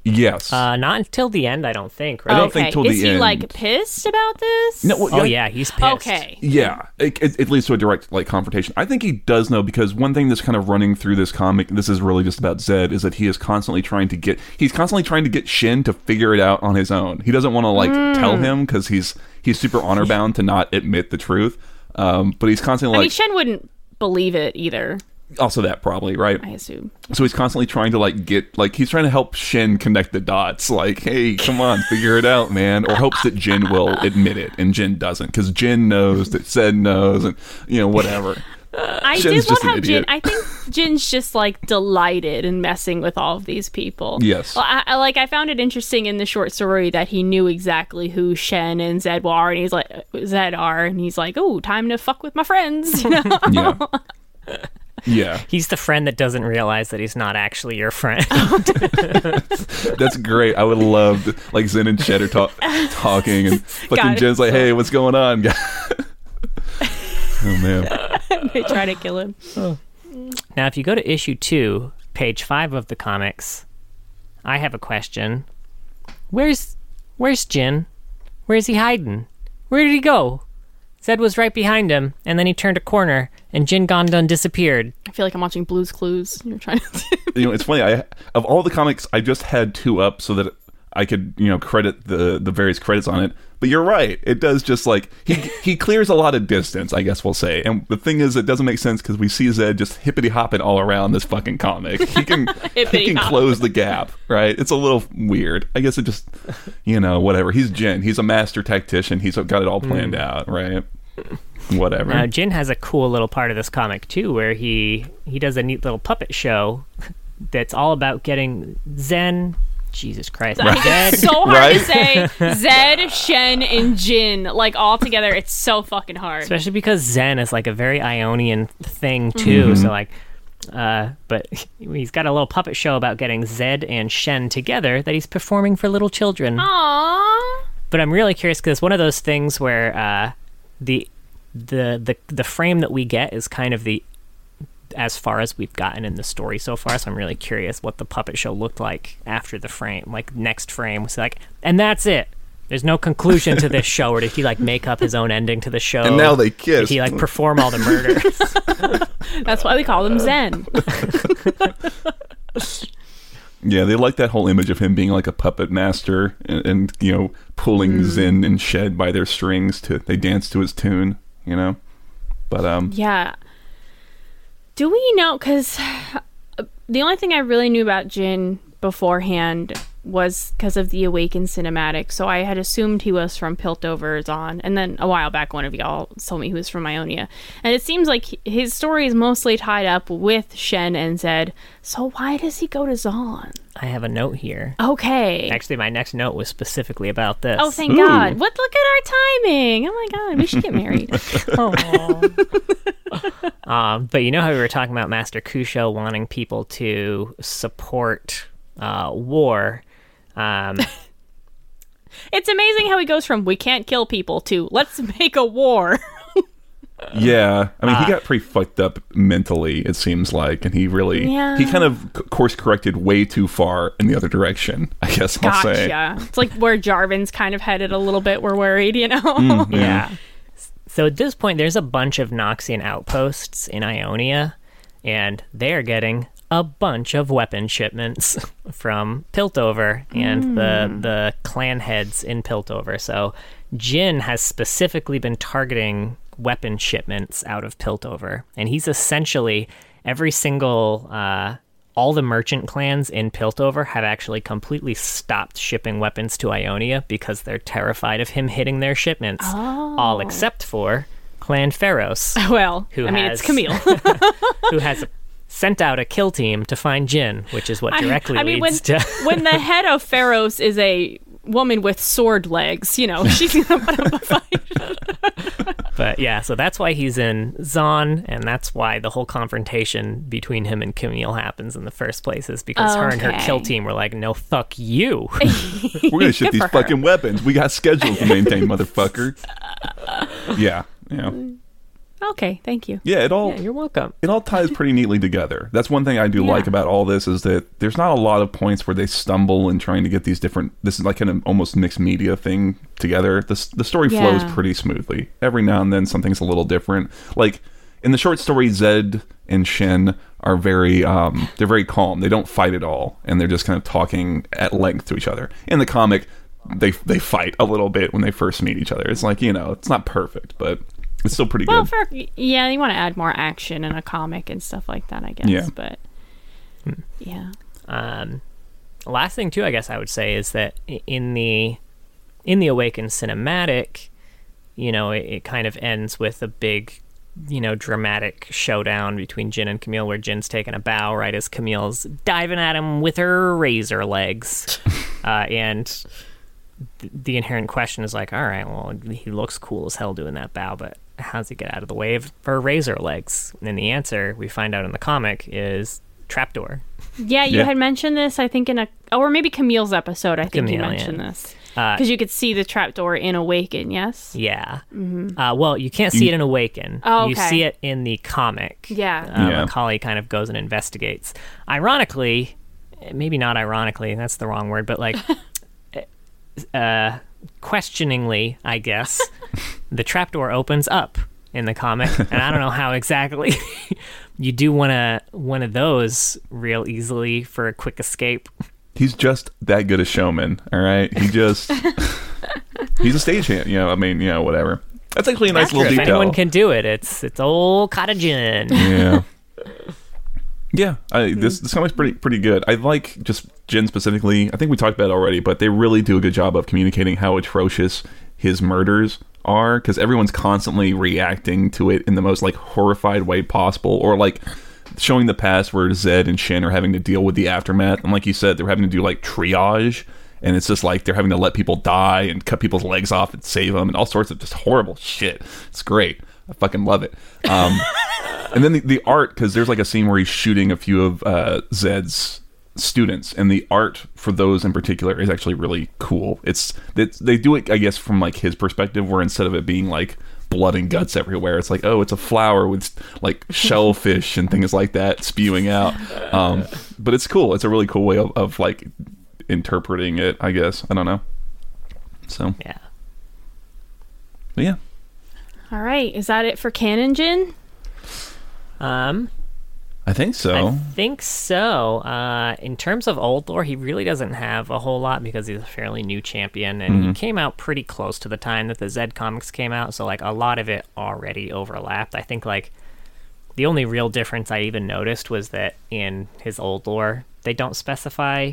Yes. Uh, not until the end, I don't think. Right? I don't okay. think till Is the he end. like pissed about this? no, well, oh yeah, he's pissed. Okay. Yeah, it, it, it leads to a direct like confrontation. I think he does know because one thing that's kind of running through this comic, this is really just about Zed, is that he is constantly trying to get he's constantly trying to get Shen to figure it out on his own. He doesn't want to like tell Hmm. him because he's he's super honor bound to not admit the truth. Um, but he's constantly I like mean, Shen wouldn't believe it either. Also that probably right. I assume. So he's constantly trying to like get like he's trying to help Shen connect the dots. Like, hey, come on, figure it out, man. Or hopes that Jin will admit it, and Jin doesn't because Jin knows that Zed knows, and you know whatever. I Shen's did love how Jin. I think Jin's just like delighted in messing with all of these people. Yes. I, I like. I found it interesting in the short story that he knew exactly who Shen and Zed are, and he's like Zed are, and he's like, "Oh, time to fuck with my friends." You know? Yeah. Yeah, He's the friend that doesn't realize that he's not actually your friend. that's great. I would love to, like Zen and Cheddar talk, talking, and fucking God, it's Jin's like, "Hey, what's going on?" guy?" oh man, they try to kill him. now, if you go to issue two, page five of the comics, I have a question. Where's Where's Jin? Where's he hiding? Where did he go? Zed was right behind him, and then he turned a corner, and Jin Gondun disappeared. I feel like I'm watching Blue's Clues. You're trying to. you know it's funny. I of all the comics, I just had two up so that I could you know credit the the various credits on it. But you're right. It does just like he he clears a lot of distance, I guess we'll say. And the thing is, it doesn't make sense because we see Zed just hippity hopping all around this fucking comic. He can he can close the gap, right? It's a little weird. I guess it just you know whatever. He's Jin. He's a master tactician. He's got it all planned hmm. out, right? Whatever. Now, Jin has a cool little part of this comic too, where he he does a neat little puppet show that's all about getting Zen, Jesus Christ. I think Zed, it's so hard Right? to say Zed, Shen, and Jin like all together. It's so fucking hard. especially because Zen is like a very Ionian thing too. Mm-hmm. So like, uh, but he's got a little puppet show about getting Zed and Shen together that he's performing for little children. Aww. But I'm really curious because one of those things where uh, the the the the frame that we get is kind of the as far as we've gotten in the story so far. So I'm really curious what the puppet show looked like after the frame, like next frame was like, and that's it. There's no conclusion to this show, or did he like make up his own ending to the show? And now they Did kiss. he like perform all the murders? That's why we call them Zen. Yeah, they like that whole image of him being like a puppet master and, and you know pulling Zen and Shed by their strings to they dance to his tune, you know. But um, Yeah. Do we know? Because the only thing I really knew about Jin beforehand was because of the Awakened cinematic. So I had assumed he was from Piltover Zaun. And then a while back, one of y'all told me he was from Ionia. And it seems like his story is mostly tied up with Shen and Zed. So why does he go to Zaun? I have a note here. Okay. Actually, my next note was specifically about this. Oh, thank Ooh. God. What? Look at our timing. Oh my God. We should get married. Oh. um, but you know how we were talking about Master Kusho wanting people to support uh, war. Um, it's amazing how he goes from we can't kill people to let's make a war. yeah, I mean he got pretty fucked up mentally. It seems like, and he really Yeah. he kind of course corrected way too far in the other direction. I guess I'll say. Gotcha. It's like where Jarvan's kind of headed a little bit. We're worried, you know. Mm. yeah. So at this point, there's a bunch of Noxian outposts in Ionia, and they're getting a bunch of weapon shipments from Piltover and the the clan heads in Piltover. So Jin has specifically been targeting weapon shipments out of Piltover, and he's essentially every single uh, all the merchant clans in Piltover have actually completely stopped shipping weapons to Ionia because they're terrified of him hitting their shipments. All except for Clan Ferros, well, Who I mean, has- it's Camille. who has sent out a kill team to find Jin, which is what directly I mean, when to. when the head of Ferros is a woman with sword legs, you know, she's gonna put up a fight. but yeah, so that's why he's in Zaun, and that's why the whole confrontation between him and Camille happens in the first place, is because her and her kill team were like, no, fuck you. We're gonna ship these her. fucking weapons. We got schedules to maintain, motherfucker. Yeah, yeah, Okay, thank you. yeah. It all yeah, you're welcome. it all ties pretty neatly together. That's one thing I do Yeah. like about all this is that there's not a lot of points where they stumble in trying to get these different. This is like an almost mixed media thing together. The the story flows pretty smoothly. Every now and then something's a little different. Like in the short story, Zed and Shen are very um they're very calm. They don't fight at all, and they're just kind of talking at length to each other. In the comic. They, they fight a little bit when they first meet each other. It's like you know, it's not perfect, but it's still pretty good. Well, good. for yeah, you want to add more action in a comic and stuff like that, I guess. Yeah. But yeah, Um, last thing too, I guess I would say is that in the in the Awakened cinematic, you know, it, it kind of ends with a big, you know, dramatic showdown between Jin and Camille, where Jin's taking a bow right as Camille's diving at him with her razor legs, uh, and th- the inherent question is like, all right, well, he looks cool as hell doing that bow, but how does he get out of the way of her razor legs? And the answer we find out in the comic is trapdoor. yeah. You Yeah. had mentioned this, I think, in a or maybe Camille's episode. I think you mentioned yeah. this Uh, because you could see the trapdoor in Awaken. Yes. Yeah. Uh, well, you can't see it in Awaken. Oh, You see it in the comic. Yeah. Uh, Yeah. Macaulay kind of goes and investigates. Ironically, maybe not ironically, that's the wrong word, but like, uh, questioningly, I guess, the trapdoor opens up in the comic, and I don't know how exactly you do one of one of those real easily for a quick escape. he's just that good a showman. All right, he just he's a stagehand. You know, I mean, you know, whatever. That's actually a nice little if detail. anyone can do it, it's it's old Khada Jin. yeah, yeah. I, this this comic's pretty pretty good. I like just Jin specifically. I think we talked about it already, but they really do a good job of communicating how atrocious his murders are because everyone's constantly reacting to it in the most like horrified way possible, or like showing the past where Zed and Shen are having to deal with the aftermath, and like you said, they're having to do like triage, and it's just like they're having to let people die and cut people's legs off and save them, and all sorts of just horrible shit. It's great. I fucking love it. Um, and then the, the art because there's like a scene where he's shooting a few of uh, Zed's students, and the art for those in particular is actually really cool. It's, it's they do it, I guess, from like his perspective, where instead of it being like blood and guts everywhere, it's like oh, it's a flower with like shellfish and things like that spewing out. Um, but it's cool. It's a really cool way of, of like interpreting it. I guess I don't know. So Yeah. but yeah, All right, is that it for Canon Jin Um, I think so. I think so. Uh, in terms of old lore, he really doesn't have a whole lot because he's a fairly new champion, and he came out pretty close to the time that the Z comics came out. So like a lot of it already overlapped. I think like the only real difference I even noticed was that in his old lore, they don't specify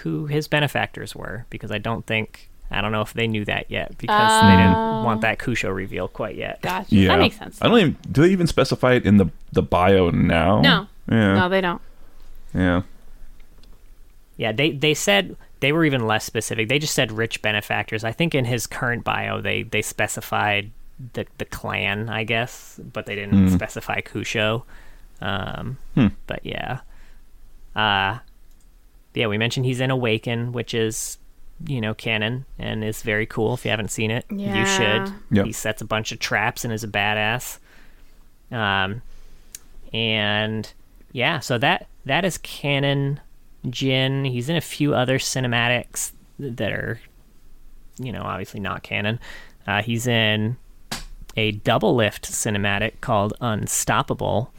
who his benefactors were because I don't think. I don't know if they knew that yet because they didn't want that Kusho reveal quite yet. Gotcha. yeah, That makes sense. I don't even. Do they even specify it in the the bio now? No. Yeah. No, they don't. Yeah. Yeah, they they said they were even less specific. They just said rich benefactors. I think in his current bio they they specified the the clan, I guess, but they didn't specify Kusho. Um, Hmm. But yeah, uh, yeah, we mentioned he's in Awaken, which is you know canon and is very cool. If you haven't seen it, you should. Yep. He sets a bunch of traps and is a badass. Um, and yeah, so that that is canon. Jin. He's in a few other cinematics that are, you know, obviously not canon. Uh, he's in a Doublelift cinematic called Unstoppable,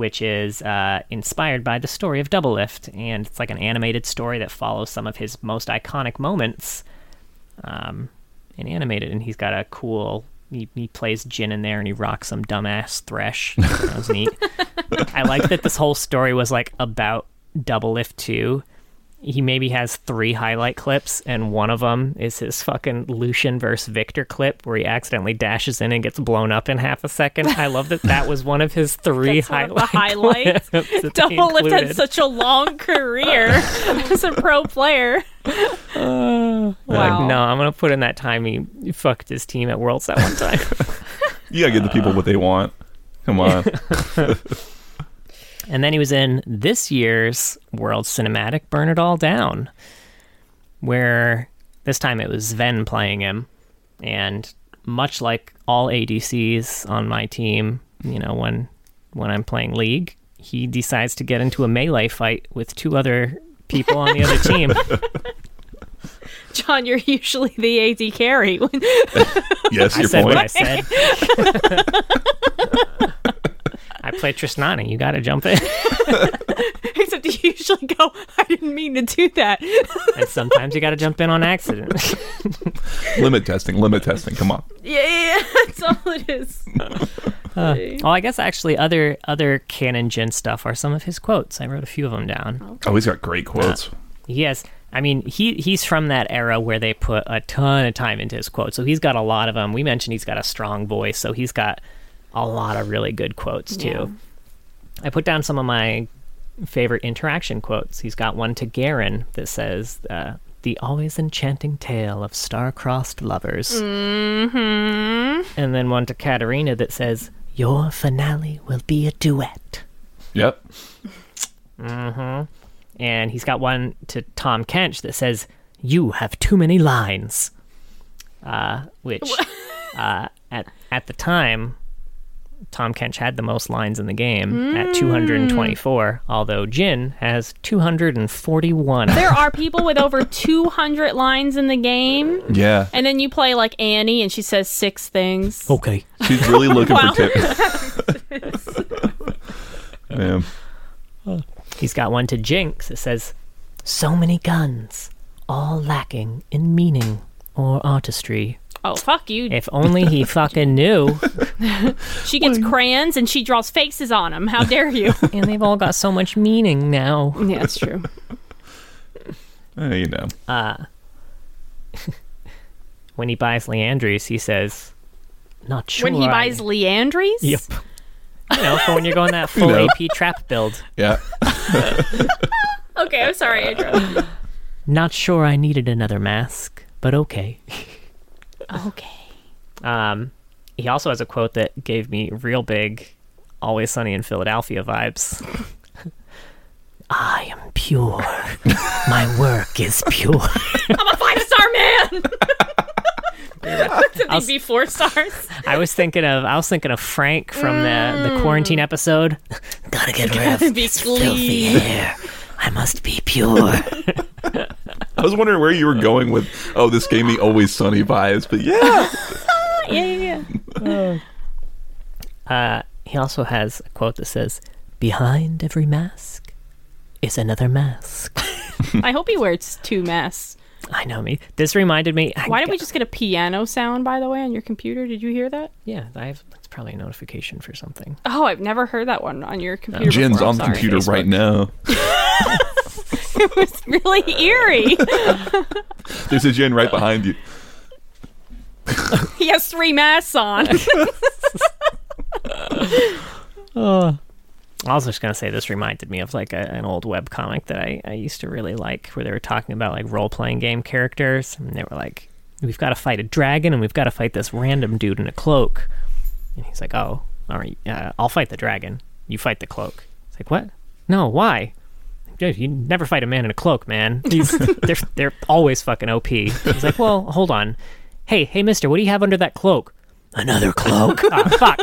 which is uh, inspired by the story of Doublelift, and it's like an animated story that follows some of his most iconic moments, um, and animated. And he's got a cool. He, he plays Jin in there, and he rocks some dumbass thresh. That was neat. I like that this whole story was like about Doublelift 2. He maybe has three highlight clips, and one of them is his fucking Lucian versus Viktor clip where he accidentally dashes in and gets blown up in half a second. I love that that was one of his three That's one of the highlight highlights. clips Doublelift had such a long career as a pro player. Like, wow. no, I'm gonna put in that time he fucked his team at Worlds that one time. You gotta give the people what they want. Come on. And then he was in this year's World Cinematic Burn It All Down, where this time it was Sven playing him. And much like all ADCs on my team, you know, when when I'm playing League, he decides to get into a melee fight with two other people on the other team. John, you're usually the AD carry. yes, I your said point. what I said. I play Tristana. You got to jump in. Except you usually go, I didn't mean to do that. And sometimes you got to jump in on accident. limit testing. Limit testing. Come on. yeah, yeah, yeah, that's all it is. Oh, I guess actually other other canon Jin stuff are some of his quotes. I wrote a few of them down. Oh, he's got great uh, quotes. He has, I mean, he he's from that era where they put a ton of time into his quotes, so he's got a lot of them. We mentioned he's got a strong voice, so he's got a lot of really good quotes too. Yeah. I put down some of my favorite interaction quotes. He's got one to Garen that says, uh, "The always enchanting tale of star-crossed lovers," Mm-hmm. and then one to Katarina that says, "Your finale will be a duet." Yep. and he's got one to Tahm Kench that says, "You have too many lines," uh, which uh, at at the time, Tahm Kench had the most lines in the game at mm. 224, although Jin has 241. There are people with over 200 lines in the game, Yeah. and then you play like Annie, and she says six things. okay, She's really looking Wow. for tips. Man. he's got one to Jinx It says, "So many guns, all lacking in meaning or artistry." Oh, fuck you. If only he fucking knew. She gets crayons and she draws faces on them. How dare you? and they've all got so much meaning now. yeah, that's true. Eh, you know. Uh, When he buys Liandry's, he says, "Not sure." When he I-" buys Liandry's? Yep. You know, for when you're going that full know. AP trap build. Yeah. Okay, I'm sorry, Andrew. Not sure I needed another mask, but okay. Okay. Um, he also has a quote that gave me real big Always Sunny in Philadelphia vibes. I am pure. My work is pure. I'm a five star man. Did they be four stars? I was thinking of I was thinking of Frank from the the quarantine episode. Gotta get rid of Be this filthy hair. I must be pure. I was wondering where you were going with, oh, this gave me always sunny vibes, but yeah. Yeah, yeah, yeah. Uh, he also has a quote that says, "Behind every mask is another mask." I hope he wears two masks. I know me. This reminded me. I Why did we got- just get a piano sound, by the way, on your computer? Did you hear that? Yeah, I have. That's probably a notification for something. Oh, I've never heard that one on your computer. Jen's before. I'm on the sorry. computer right now. It was really eerie. There's a Jin right behind you. he has three masks on. I was just gonna say this reminded me of like a, an old web comic that I, I used to really like, where they were talking about like role playing game characters, and they were like, "We've got to fight a dragon, and we've got to fight this random dude in a cloak." And he's like, "Oh, all right, uh, I'll fight the dragon. You fight the cloak." It's like, "What? No, why?" "Dude, You never fight a man in a cloak, man. He's, they're they're always fucking OP. He's like, "Well, hold on. Hey, hey, Mister, what do you have under that cloak?" Another cloak. Ah, fuck.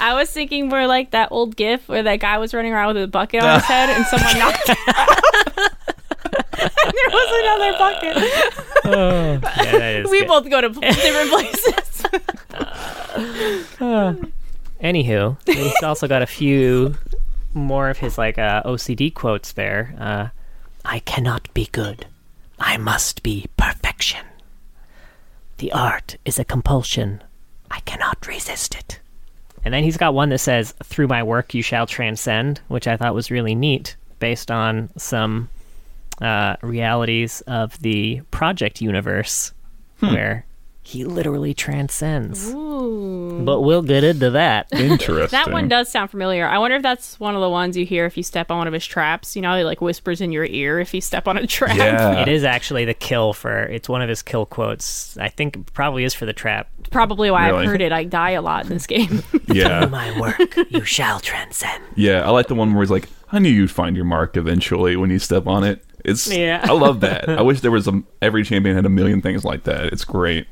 I was thinking more like that old GIF where that guy was running around with a bucket on his head and someone knocked it out. and there was another bucket. Yeah, We good. both go to different places. Anywho, he's also got a few more of his like uh, OCD quotes there. Uh, I cannot be good. I must be perfection. The art is a compulsion. I cannot resist it. And then he's got one that says, Through my work you shall transcend, which I thought was really neat based on some uh, realities of the project universe where he literally transcends. Ooh. But we'll get into that. Interesting. That one does sound familiar. I wonder if that's one of the ones you hear if you step on one of his traps. You know, he like whispers in your ear if you step on a trap. Yeah. It is actually the kill for. It's one of his kill quotes. I think it probably is for the trap. Probably why Really? I've heard it. I die a lot in this game. Yeah. My work, you shall transcend. Yeah. I like the one where he's like, I knew you'd find your mark eventually when you step on it. It's Yeah. I love that. I wish there was a every champion had a million things like that. It's great.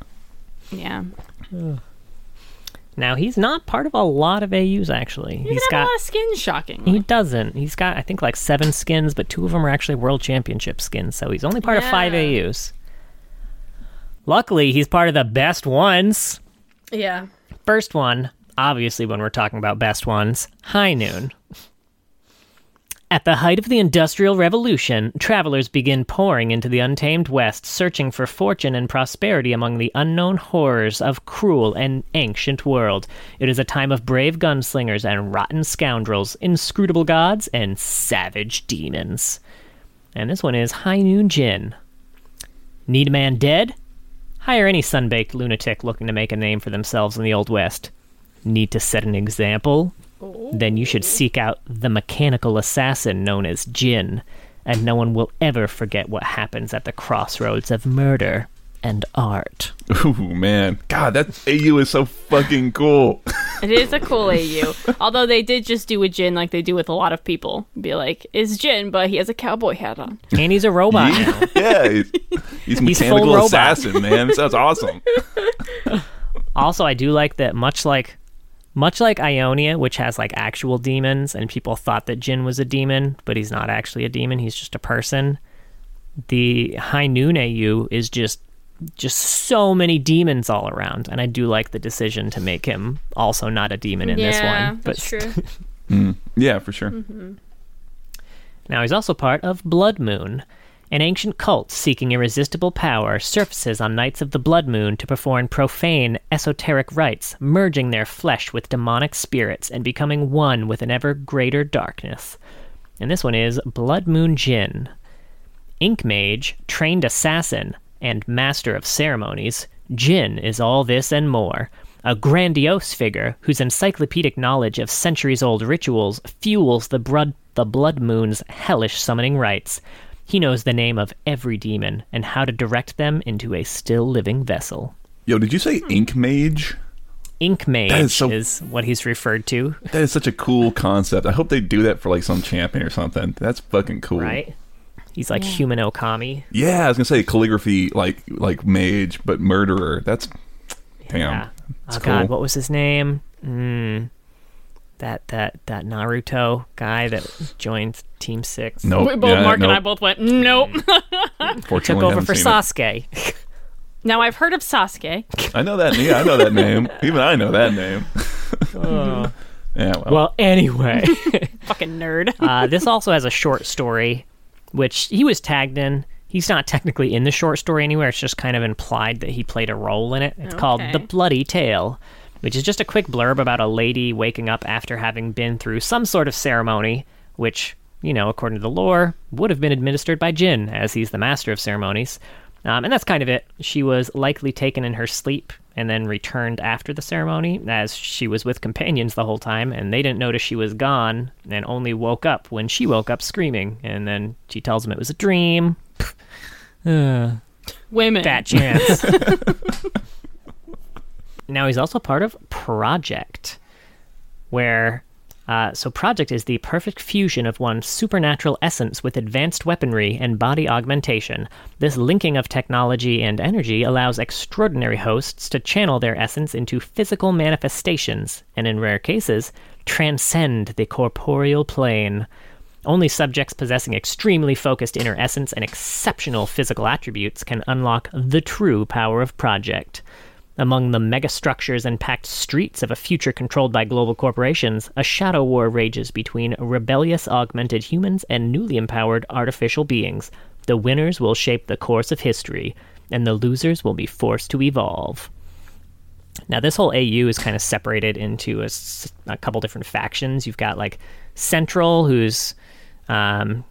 Yeah. Now he's not part of a lot of AUs actually. He He's got. a lot of skins, shocking. He doesn't. He's got I think like seven skins, but two of them are actually world championship skins. So he's only part of five AUs. Luckily, he's part of the best ones. yeah. First one, obviously, when we're talking about best ones, High Noon. At the height of the Industrial Revolution, travelers begin pouring into the untamed West, searching for fortune and prosperity among the unknown horrors of cruel and ancient world. It is a time of brave gunslingers and rotten scoundrels, inscrutable gods and savage demons. And this one is High Noon Jin. Need a man dead? Hire any sunbaked lunatic looking to make a name for themselves in the Old West. Need to set an example? Then you should seek out the mechanical assassin known as Jin, and no one will ever forget what happens at the crossroads of murder and art. Ooh man. God, that AU is so fucking cool. It is a cool AU. Although they did just do a Jin like they do with a lot of people. Be like, is Jin, but he has a cowboy hat on. And he's a robot now. yeah. He's, he's He's full mechanical robot. assassin, man. Sounds awesome. Also, I do like that much like much like Ionia, which has like actual demons, and people thought that Jin was a demon, but he's not actually a demon, he's just a person. The High Noon AU is just just so many demons all around, and I do like the decision to make him also not a demon in this yeah, one. But that's true. Mm. Yeah, for sure. Mm-hmm. Now he's also part of Blood Moon. An ancient cult seeking irresistible power surfaces on nights of the blood moon to perform profane, esoteric rites, merging their flesh with demonic spirits and becoming one with an ever greater darkness. And this one is Blood Moon Jin. Ink Mage, trained assassin, and master of ceremonies, Jin is all this and more. a grandiose figure whose encyclopedic knowledge of centuries old rituals fuels the blood, the blood moon's hellish summoning rites. He knows the name of every demon and how to direct them into a still living vessel. Yo, did you say Ink Mage? Ink Mage is, is so- what he's referred to, That is such a cool concept. I hope they do that for like some champion or something. That's fucking cool. right? He's like human Okami. Yeah, I was gonna say calligraphy, like like mage, but murderer. That's damn. Yeah. That's oh cool. God, what was his name? Mm, that that that Naruto guy that joined Team Six. Nope. we both, yeah, Mark and. I both went, nope. Unfortunately, Took over for seen it. Sasuke. now I've heard of Sasuke. I know that. Yeah, I know that name. Even I know that name. Oh. Yeah. Well, Well, anyway, Fucking nerd. uh, this also has a short story, which he was tagged in. He's not technically in the short story anywhere. It's just kind of implied that he played a role in it. It's called The Bloody Tale, which is just a quick blurb about a lady waking up after having been through some sort of ceremony, which, you know, according to the lore, would have been administered by Jin, as he's the master of ceremonies. Um, and that's kind of it. She was likely taken in her sleep and then returned after the ceremony, as she was with companions the whole time, and they didn't notice she was gone, and only woke up when she woke up screaming. And then she tells them it was a dream. Uh, Women. fat chance. now he's also part of Project, where uh, so Project is the perfect fusion of one's supernatural essence with advanced weaponry and body augmentation. This linking of technology and energy allows extraordinary hosts to channel their essence into physical manifestations, and in rare cases, transcend the corporeal plane. Only subjects possessing extremely focused inner essence and exceptional physical attributes can unlock the true power of Project. Among the megastructures and packed streets of a future controlled by global corporations, a shadow war rages between rebellious augmented humans and newly empowered artificial beings. The winners will shape the course of history, and the losers will be forced to evolve. Now, this whole AU is kind of separated into a couple different factions. You've got like Central, who's um,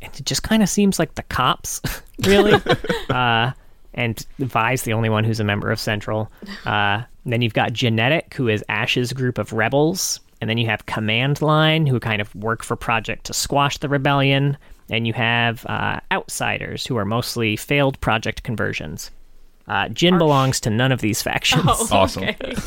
it just kind of seems like the cops, really. uh, and Vi's the only one who's a member of Central. Uh, then you've got Genetic, who is Ash's group of rebels. And then you have Command Line, who kind of work for Project to squash the rebellion. And you have uh, Outsiders, who are mostly failed Project conversions. Uh, Jin belongs to none of these factions. Oh, Awesome. okay.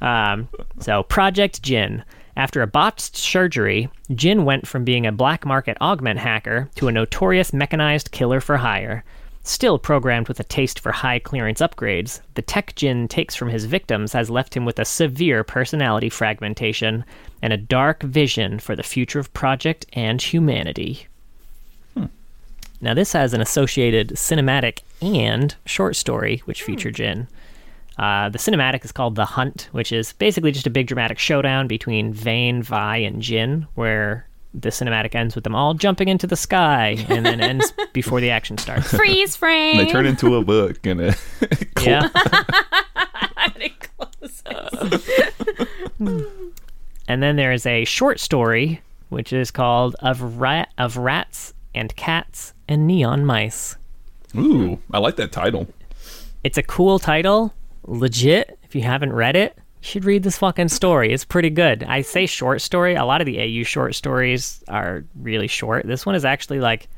Um, so, Project Jin. After a botched surgery, Jin went from being a black market augment hacker to a notorious mechanized killer for hire. Still programmed with a taste for high clearance upgrades, the tech Jin takes from his victims has left him with a severe personality fragmentation and a dark vision for the future of Project and humanity. Now, this has an associated cinematic and short story which feature Jin. Uh, the cinematic is called The Hunt, which is basically just a big dramatic showdown between Vayne, Vi, and Jin, where the cinematic ends with them all jumping into the sky and then ends before the action starts. Freeze frame. they turn into a book and a Yeah. It closes. And then there is a short story, which is called Of, Rat- of Rats and Cats and Neon Mice. Ooh, I like that title. It's a cool title. Legit. If you haven't read it, you should read this fucking story. It's pretty good. I say short story. A lot of the AU short stories are really short. This one is actually like,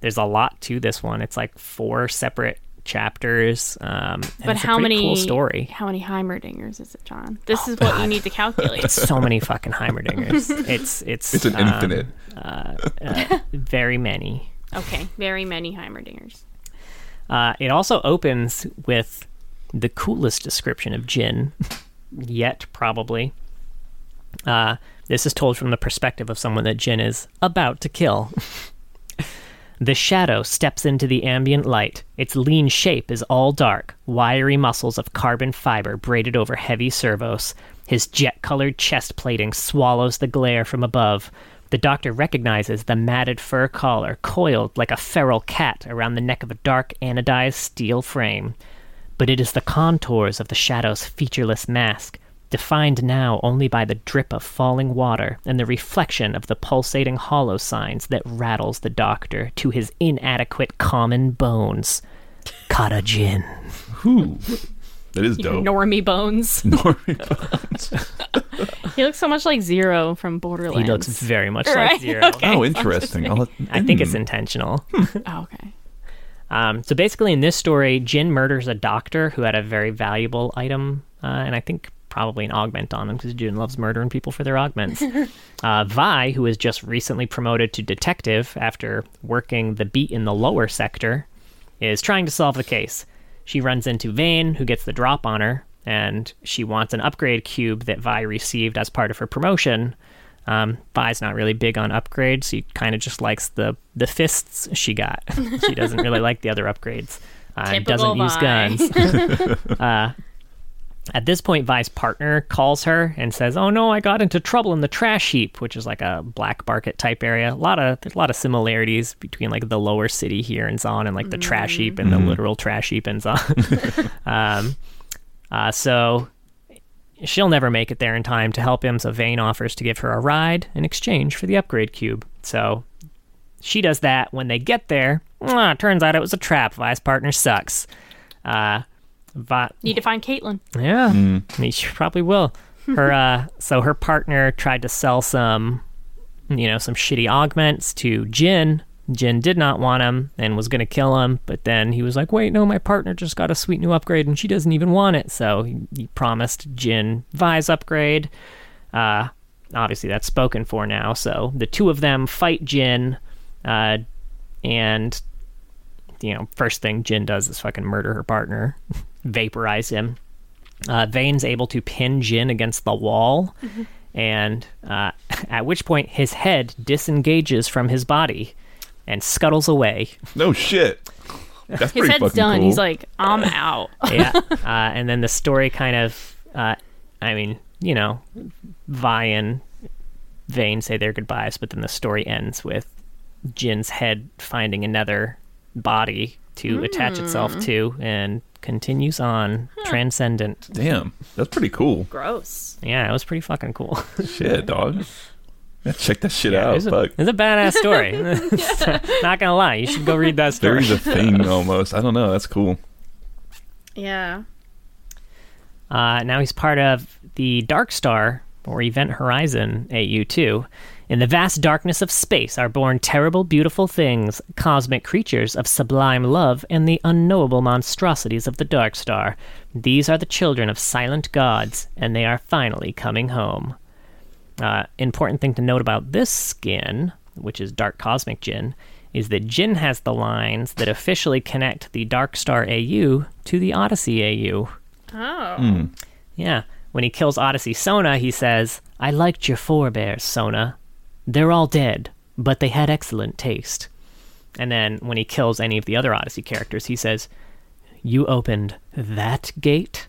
there's a lot to this one. It's like four separate chapters. Um, and But it's how pretty many cool story? How many Heimerdingers is it, John? This is what you need to calculate. It's So many fucking Heimerdingers. It's it's It's an um, infinite. very many. okay, very many Heimerdingers. Uh, it also opens with the coolest description of Jin yet, probably. Uh, this is told from the perspective of someone that Jin is about to kill. the shadow steps into the ambient light. Its lean shape is all dark, wiry muscles of carbon fiber braided over heavy servos. His jet colored chest plating swallows the glare from above. The doctor recognizes the matted fur collar coiled like a feral cat around the neck of a dark anodized steel frame. But it is the contours of the shadow's featureless mask, defined now only by the drip of falling water and the reflection of the pulsating hollow signs that rattles the doctor to his inadequate common bones. Khada Jin. Ooh. That is dope. Normie Bones. Normie Bones. he looks so much like Zero from Borderlands. He looks very much like Right, Zero. okay. Oh, interesting. I'll- I think it's hmm. intentional. Oh, okay. Um, so basically, in this story, Jin murders a doctor who had a very valuable item, uh, and I think probably an augment on him because Jin loves murdering people for their augments. uh, Vi, who was just recently promoted to detective after working the beat in the lower sector, is trying to solve the case. She runs into Vayne, who gets the drop on her, and she wants an upgrade cube that Vi received as part of her promotion. Um, Vi's not really big on upgrades. She kind of just likes the the fists she got. she doesn't really like the other upgrades. Uh, doesn't use guns. uh, at this point, Vi's partner calls her and says, "Oh no, I got into trouble in the trash heap, which is like a black market type area. A lot of there's a lot of similarities between like the lower city here in Zaun and like the trash heap and the literal trash heap in Zaun. um, uh, so she'll never make it there in time to help him. So Vayne offers to give her a ride in exchange for the upgrade cube. So she does that. When they get there, ah, turns out it was a trap. Vi's partner sucks. Uh, Vi- Need to find Caitlyn. yeah, I mean, she probably will. Her uh, so her partner tried to sell some, you know, some shitty augments to Jin. Jin did not want him and was gonna kill him, but then he was like, "Wait, no, my partner just got a sweet new upgrade and she doesn't even want it." So he, he promised Jin Vi's upgrade. Uh, obviously, that's spoken for now. So the two of them fight Jin, uh, and you know, first thing Jin does is fucking murder her partner, vaporize him. Uh, Vayne's able to pin Jin against the wall, and uh, at which point his head disengages from his body and scuttles away. No shit. That's His pretty head's fucking done. cool. He's like, I'm out. yeah. Uh, and then the story kind of, uh, I mean, you know, Vi and Vayne say their goodbyes, but then the story ends with Jin's head finding another body to attach itself to and continues on transcendent. Damn, that's pretty cool. Gross. Yeah, it was pretty fucking cool. Shit, dog. Yeah, check that shit it, out. was a, Fuck. it a badass story. Not gonna lie, you should go read that story. There's a thing almost. I don't know. That's cool. Yeah. Uh, now he's part of the Dark Star or Event Horizon AU2. In the vast darkness of space are born terrible, beautiful things, cosmic creatures of sublime love, and the unknowable monstrosities of the Dark Star. These are the children of silent gods, and they are finally coming home. Uh, important thing to note about this skin, which is Dark Cosmic Jin, is that Jin has the lines that officially connect the Dark Star AU to the Odyssey AU. Oh. Yeah. When he kills Odyssey Sona, he says, I liked your forebears, Sona. They're all dead, but they had excellent taste. And then when he kills any of the other Odyssey characters, he says, You opened that gate?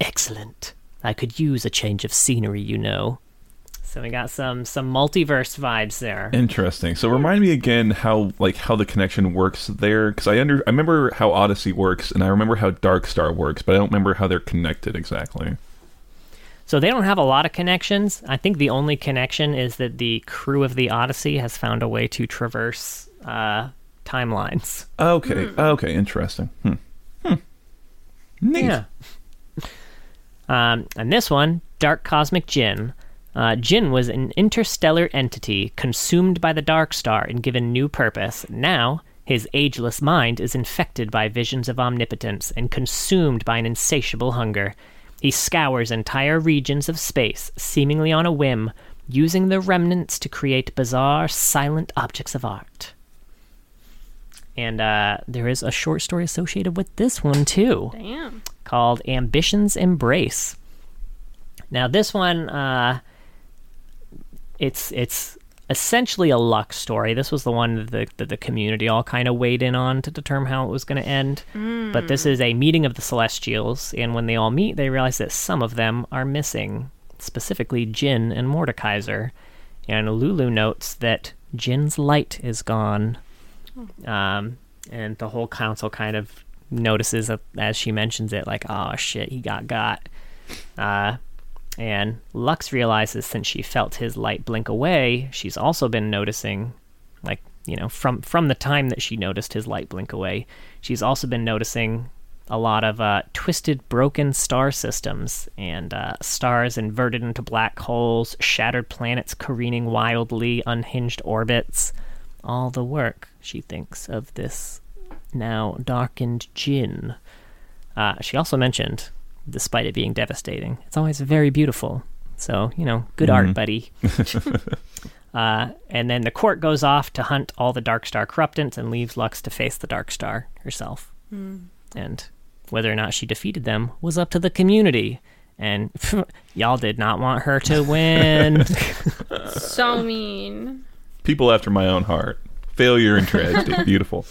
Excellent. I could use a change of scenery, you know. So we got some some multiverse vibes there. Interesting. So remind me again how like how the connection works there because I under I remember how Odyssey works and I remember how Dark Star works, but I don't remember how they're connected exactly. So they don't have a lot of connections. I think the only connection is that the crew of the Odyssey has found a way to traverse uh, timelines. Okay. Okay. Interesting. Hmm. Hmm. Neat. Yeah. Um, and this one, Dark Cosmic Jin. Uh, Jin was an interstellar entity consumed by the Dark Star and given new purpose. Now, his ageless mind is infected by visions of omnipotence and consumed by an insatiable hunger. He scours entire regions of space, seemingly on a whim, using the remnants to create bizarre, silent objects of art. And uh, there is a short story associated with this one, too Damn. called Ambition's Embrace. Now, this one, uh, it's it's essentially a luck story. This was the one that the, that the community all kind of weighed in on to determine how it was going to end. But this is a meeting of the Celestials, and when they all meet, they realize that some of them are missing, specifically Jin and Mordekaiser. And Lulu notes that Jin's light is gone. Um, and the whole council kind of notices as she mentions it, like, oh shit, he got got. Uh, and Lux realizes since she felt his light blink away, she's also been noticing, like, you know, from from the time that she noticed his light blink away, she's also been noticing a lot of uh, twisted, broken star systems and uh, stars inverted into black holes, shattered planets careening wildly, unhinged orbits. All the work, she thinks, of this now darkened Jin. Uh, she also mentioned, despite it being devastating, it's always very beautiful. So, you know, good art, buddy. uh, and then the court goes off to hunt all the Dark Star corruptants and leaves Lux to face the Dark Star herself. And whether or not she defeated them was up to the community. And y'all did not want her to win. So mean. People after my own heart. Failure and tragedy. Beautiful.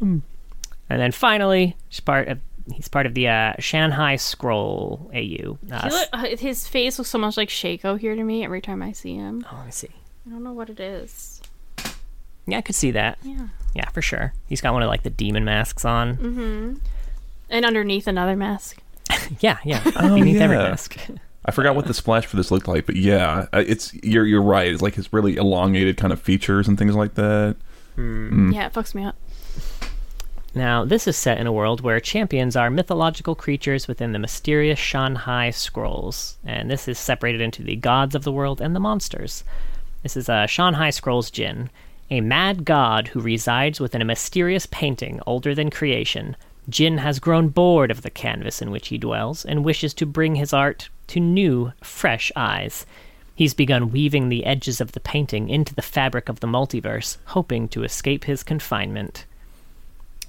and then finally, she's part of he's part of the uh, Shan Hai Scroll AU. Uh, look, uh, his face looks so much like Shaco here to me every time I see him. oh, let me see. I don't know what it is. Yeah, I could see that. Yeah. Yeah, for sure. He's got one of like the demon masks on. And underneath another mask. Yeah, yeah. Oh, beneath every mask. I forgot what the splash for this looked like, but yeah, it's you're you're right. It's like his really elongated kind of features and things like that. Yeah, it fucks me up. Now, this is set in a world where champions are mythological creatures within the mysterious Shan Hai Scrolls, and this is separated into the gods of the world and the monsters. This is a Shan Hai Scrolls Jin, a mad god who resides within a mysterious painting older than creation. Jin has grown bored of the canvas in which he dwells and wishes to bring his art to new, fresh eyes. He's begun weaving the edges of the painting into the fabric of the multiverse, hoping to escape his confinement.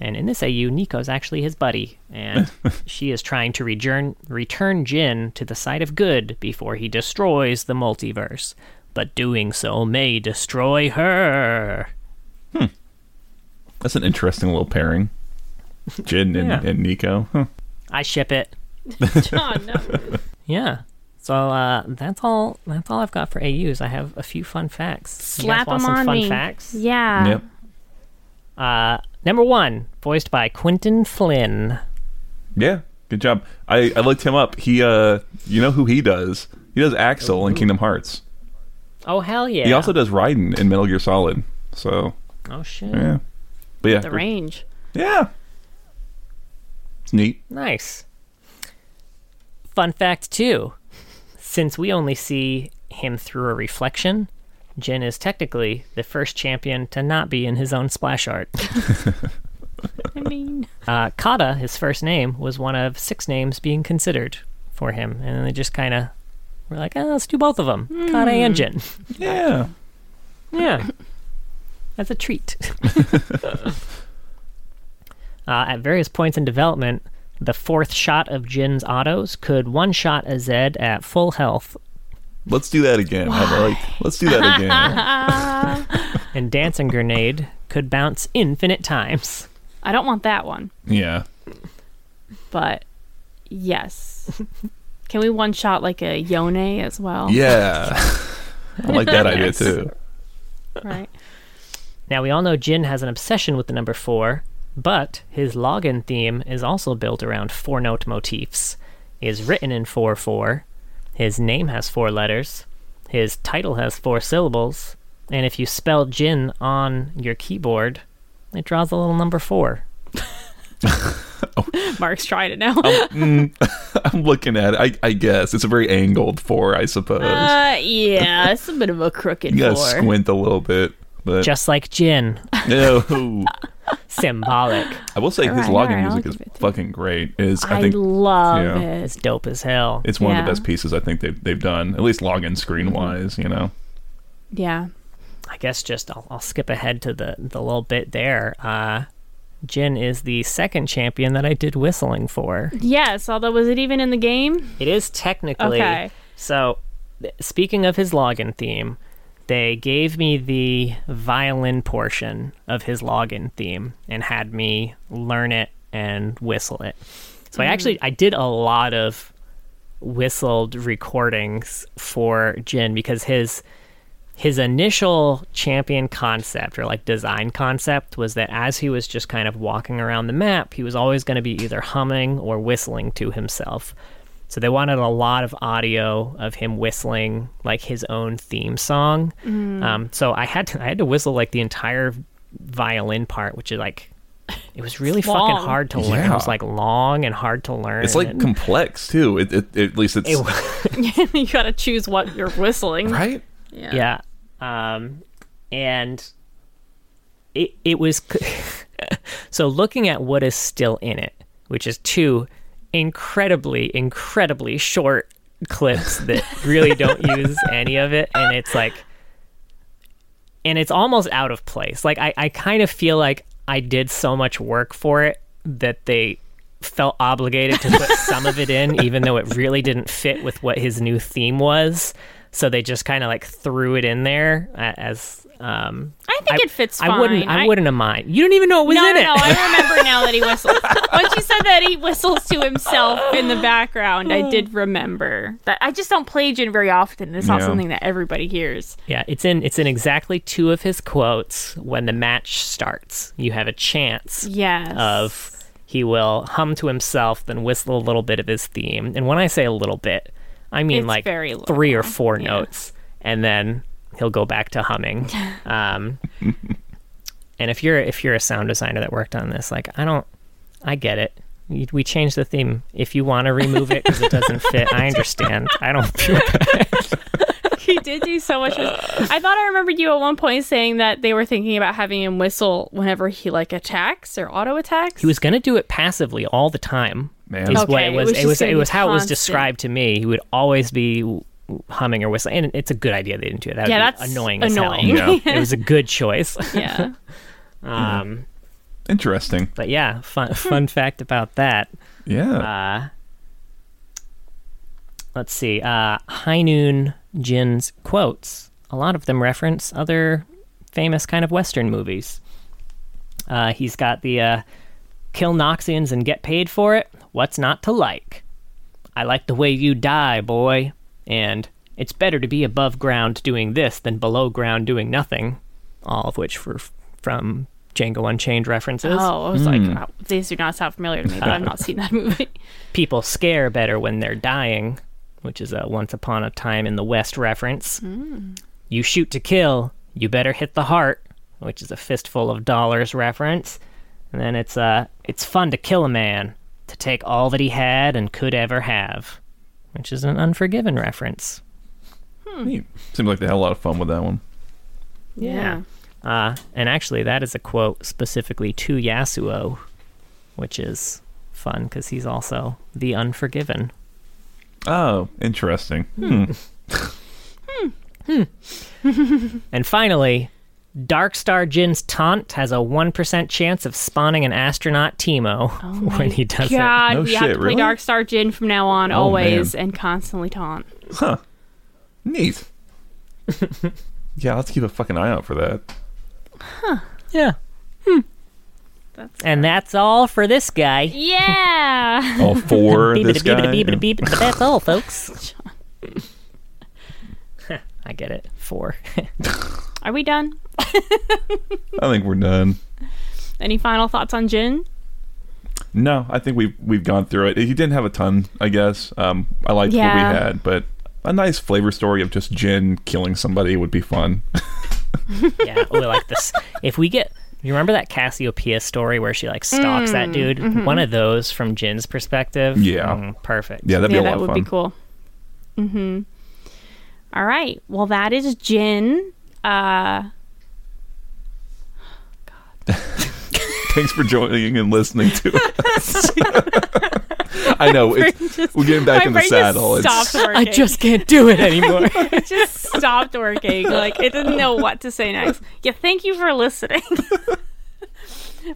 And in this AU, Neeko's actually his buddy, and she is trying to return, return Jin to the side of good before he destroys the multiverse. But doing so may destroy her. Hmm. That's an interesting little pairing. Jin and, Yeah. and Nico. Huh. I ship it. John, no. Yeah. So uh, that's all. That's all I've got for AUs. I have a few fun facts. You guys Slap want them some on fun me. facts? Yeah. Yep. Uh, number one, voiced by Quinton Flynn. Yeah. Good job. I, I looked him up. He uh you know who he does? He does Axel in Kingdom Hearts. Oh hell yeah! He also does Raiden in Metal Gear Solid. So Oh shit! yeah. But yeah. The range. Yeah. It's neat. Nice. Fun fact two: since we only see him through a reflection, Jin is technically the first champion to not be in his own splash art. I mean, Uh, Khada, his first name, was one of six names being considered for him, and then they just kind of were like, oh, let's do both of them, Khada and Jin. Yeah. Yeah. As a treat. uh, at various points in development, the fourth shot of Jin's autos could one shot a Zed at full health, Let's do that again. I like let's do that again. and Dancing Grenade could bounce infinite times. I don't want that one, yeah. but yes. Can we one shot like a Yone as well? Yeah. I like that idea too. Right. Now, we all know Jin has an obsession with the number four, but his login theme is also built around four note motifs. Is written in 4 4. His name has four letters. His title has four syllables. And if you spell Jin on your keyboard, it draws a little number four. Mark's tried it now. I'm looking at it. I, I guess it's a very angled four, I suppose. Uh, yeah, it's a bit of a crooked you gotta four. squint a little bit, but Just like gin. no. Symbolic. I will say his All right, login all right, music is give it to you. fucking great. Is I I, think love yeah. it. It's dope as hell. it's one of the best pieces I think they've they've done. At least login screen wise, you know. Yeah. I guess just I'll, I'll skip ahead to the the little bit there. Uh, Jin is the second champion that I did whistling for. Yes, although was it even in the game? It is technically Okay. so. th- Speaking of his login theme, they gave me the violin portion of his login theme and had me learn it and whistle it. So I mm. actually I did a lot of whistled recordings for Jin because his his initial champion concept or like design concept was that as he was just kind of walking around the map, he was always going to be either humming or whistling to himself. So they wanted a lot of audio of him whistling like his own theme song. Um, so I had to I had to whistle like the entire violin part, which is like it was really It's fucking long. hard to learn. It was like long and hard to learn. It's like and- complex too. It, it, at least it's it, you gotta choose what you're whistling. right. Yeah. yeah um and it it was so looking at what is still in it which is two incredibly incredibly short clips that really don't use any of it and it's like and it's almost out of place. Like i i kind of feel like i did so much work for it that they felt obligated to put some of it in even though it really didn't fit with what his new theme was so they just kind of like threw it in there as um I think it fits fine. I wouldn't I, wouldn't have mind. You don't even know it was no, in no, it. no, I remember now that he whistles. Once you said that he whistles to himself in the background, I did remember that. I just don't play Jin very often. It's not Yeah. something that everybody hears. Yeah, it's in it's in exactly two of his quotes when the match starts. You have a chance Yes. of he will hum to himself, then whistle a little bit of his theme. And when I say a little bit, I mean It's like three or four yeah. notes, and then he'll go back to humming. Um, and if you're if you're a sound designer that worked on this, like I don't, I get it. We- We changed the theme. If you want to remove it because it doesn't fit, I understand. I don't feel bad. he did do so much. I thought I remembered you at one point saying that they were thinking about having him whistle whenever he like attacks or auto attacks. He was going to do it passively all the time. Man. is Okay, what it it was. was It was. It was how it was described to me. He would always be humming or whistling, and it's a good idea they didn't do it. That would Yeah, be that's annoying. annoying. As hell. Yeah. it was a good choice. yeah. Um, Interesting. but yeah, fun fun fact about that. Yeah. Uh, let's see. Uh, High Noon Jin's quotes. A lot of them reference other famous kind of Western movies. Uh, he's got the uh, kill Noxians and get paid for it. What's not to like? I like the way you die, boy. And it's better to be above ground doing this than below ground doing nothing. All of which were from Django Unchained references. Oh, I was like, wow, these do not sound familiar to me, but I've not seen that movie. people scare better when they're dying, which is a Once Upon a Time in the West reference. You shoot to kill, you better hit the heart, which is a fistful of dollars reference. And then it's uh, it's fun to kill a man, to take all that he had and could ever have, which is an Unforgiven reference. Neat. Seems like they had a lot of fun with that one. Yeah. Uh, and actually, that is a quote specifically to Yasuo, which is fun because he's also the Unforgiven. Oh, interesting. Hmm. And finally, Darkstar Jin's taunt has a 1% chance of spawning an astronaut Teemo oh when he does it. God, No we have shit, to play really? Darkstar Jin from now on, Oh, always, man. and constantly taunt. Huh. Neat. yeah, let's keep a fucking eye out for that. Huh. Yeah. Hmm. That's And that's all for this guy. yeah. Oh, for Beep, this beep, guy. beep, beep, beep, that's all, folks. I get it. Four. Are we done? I think we're done. Any final thoughts on Jin? No, I think we've we've gone through it. He didn't have a ton, I guess. Um, I liked what we had, but a nice flavor story of just Jin killing somebody would be fun. yeah, we like this. If we get, you remember that Cassiopeia story where she like stalks that dude? One of those from Jin's perspective. Yeah. Mm, perfect. yeah, that'd be yeah, a lot that of would be cool. Mm-hmm. All right. Well, that is Jin. Uh, God. Thanks for joining and listening to us. I know it's, just- we're getting back my in the saddle. Just It's. I just can't do it anymore. it just stopped working. Like it didn't know what to say next. Yeah, thank you for listening.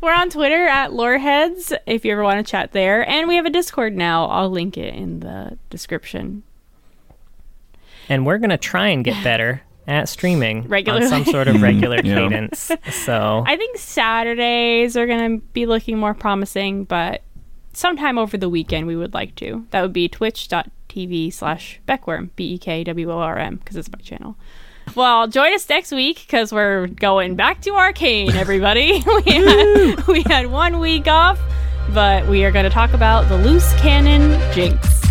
We're on Twitter at Loreheads if you ever want to chat there, and we have a Discord now. I'll link it in the description. and we're gonna try and get better at streaming Regularly. on some sort of mm-hmm. regular Yeah. cadence. So I think Saturdays are going to be looking more promising, but sometime over the weekend we would like to. That would be twitch.tv slash Bekworm, B E K W O R M, because it's my channel. Well, join us next week because we're going back to Arcane, everybody. we, had, we had one week off, but we are going to talk about the loose cannon Jinx.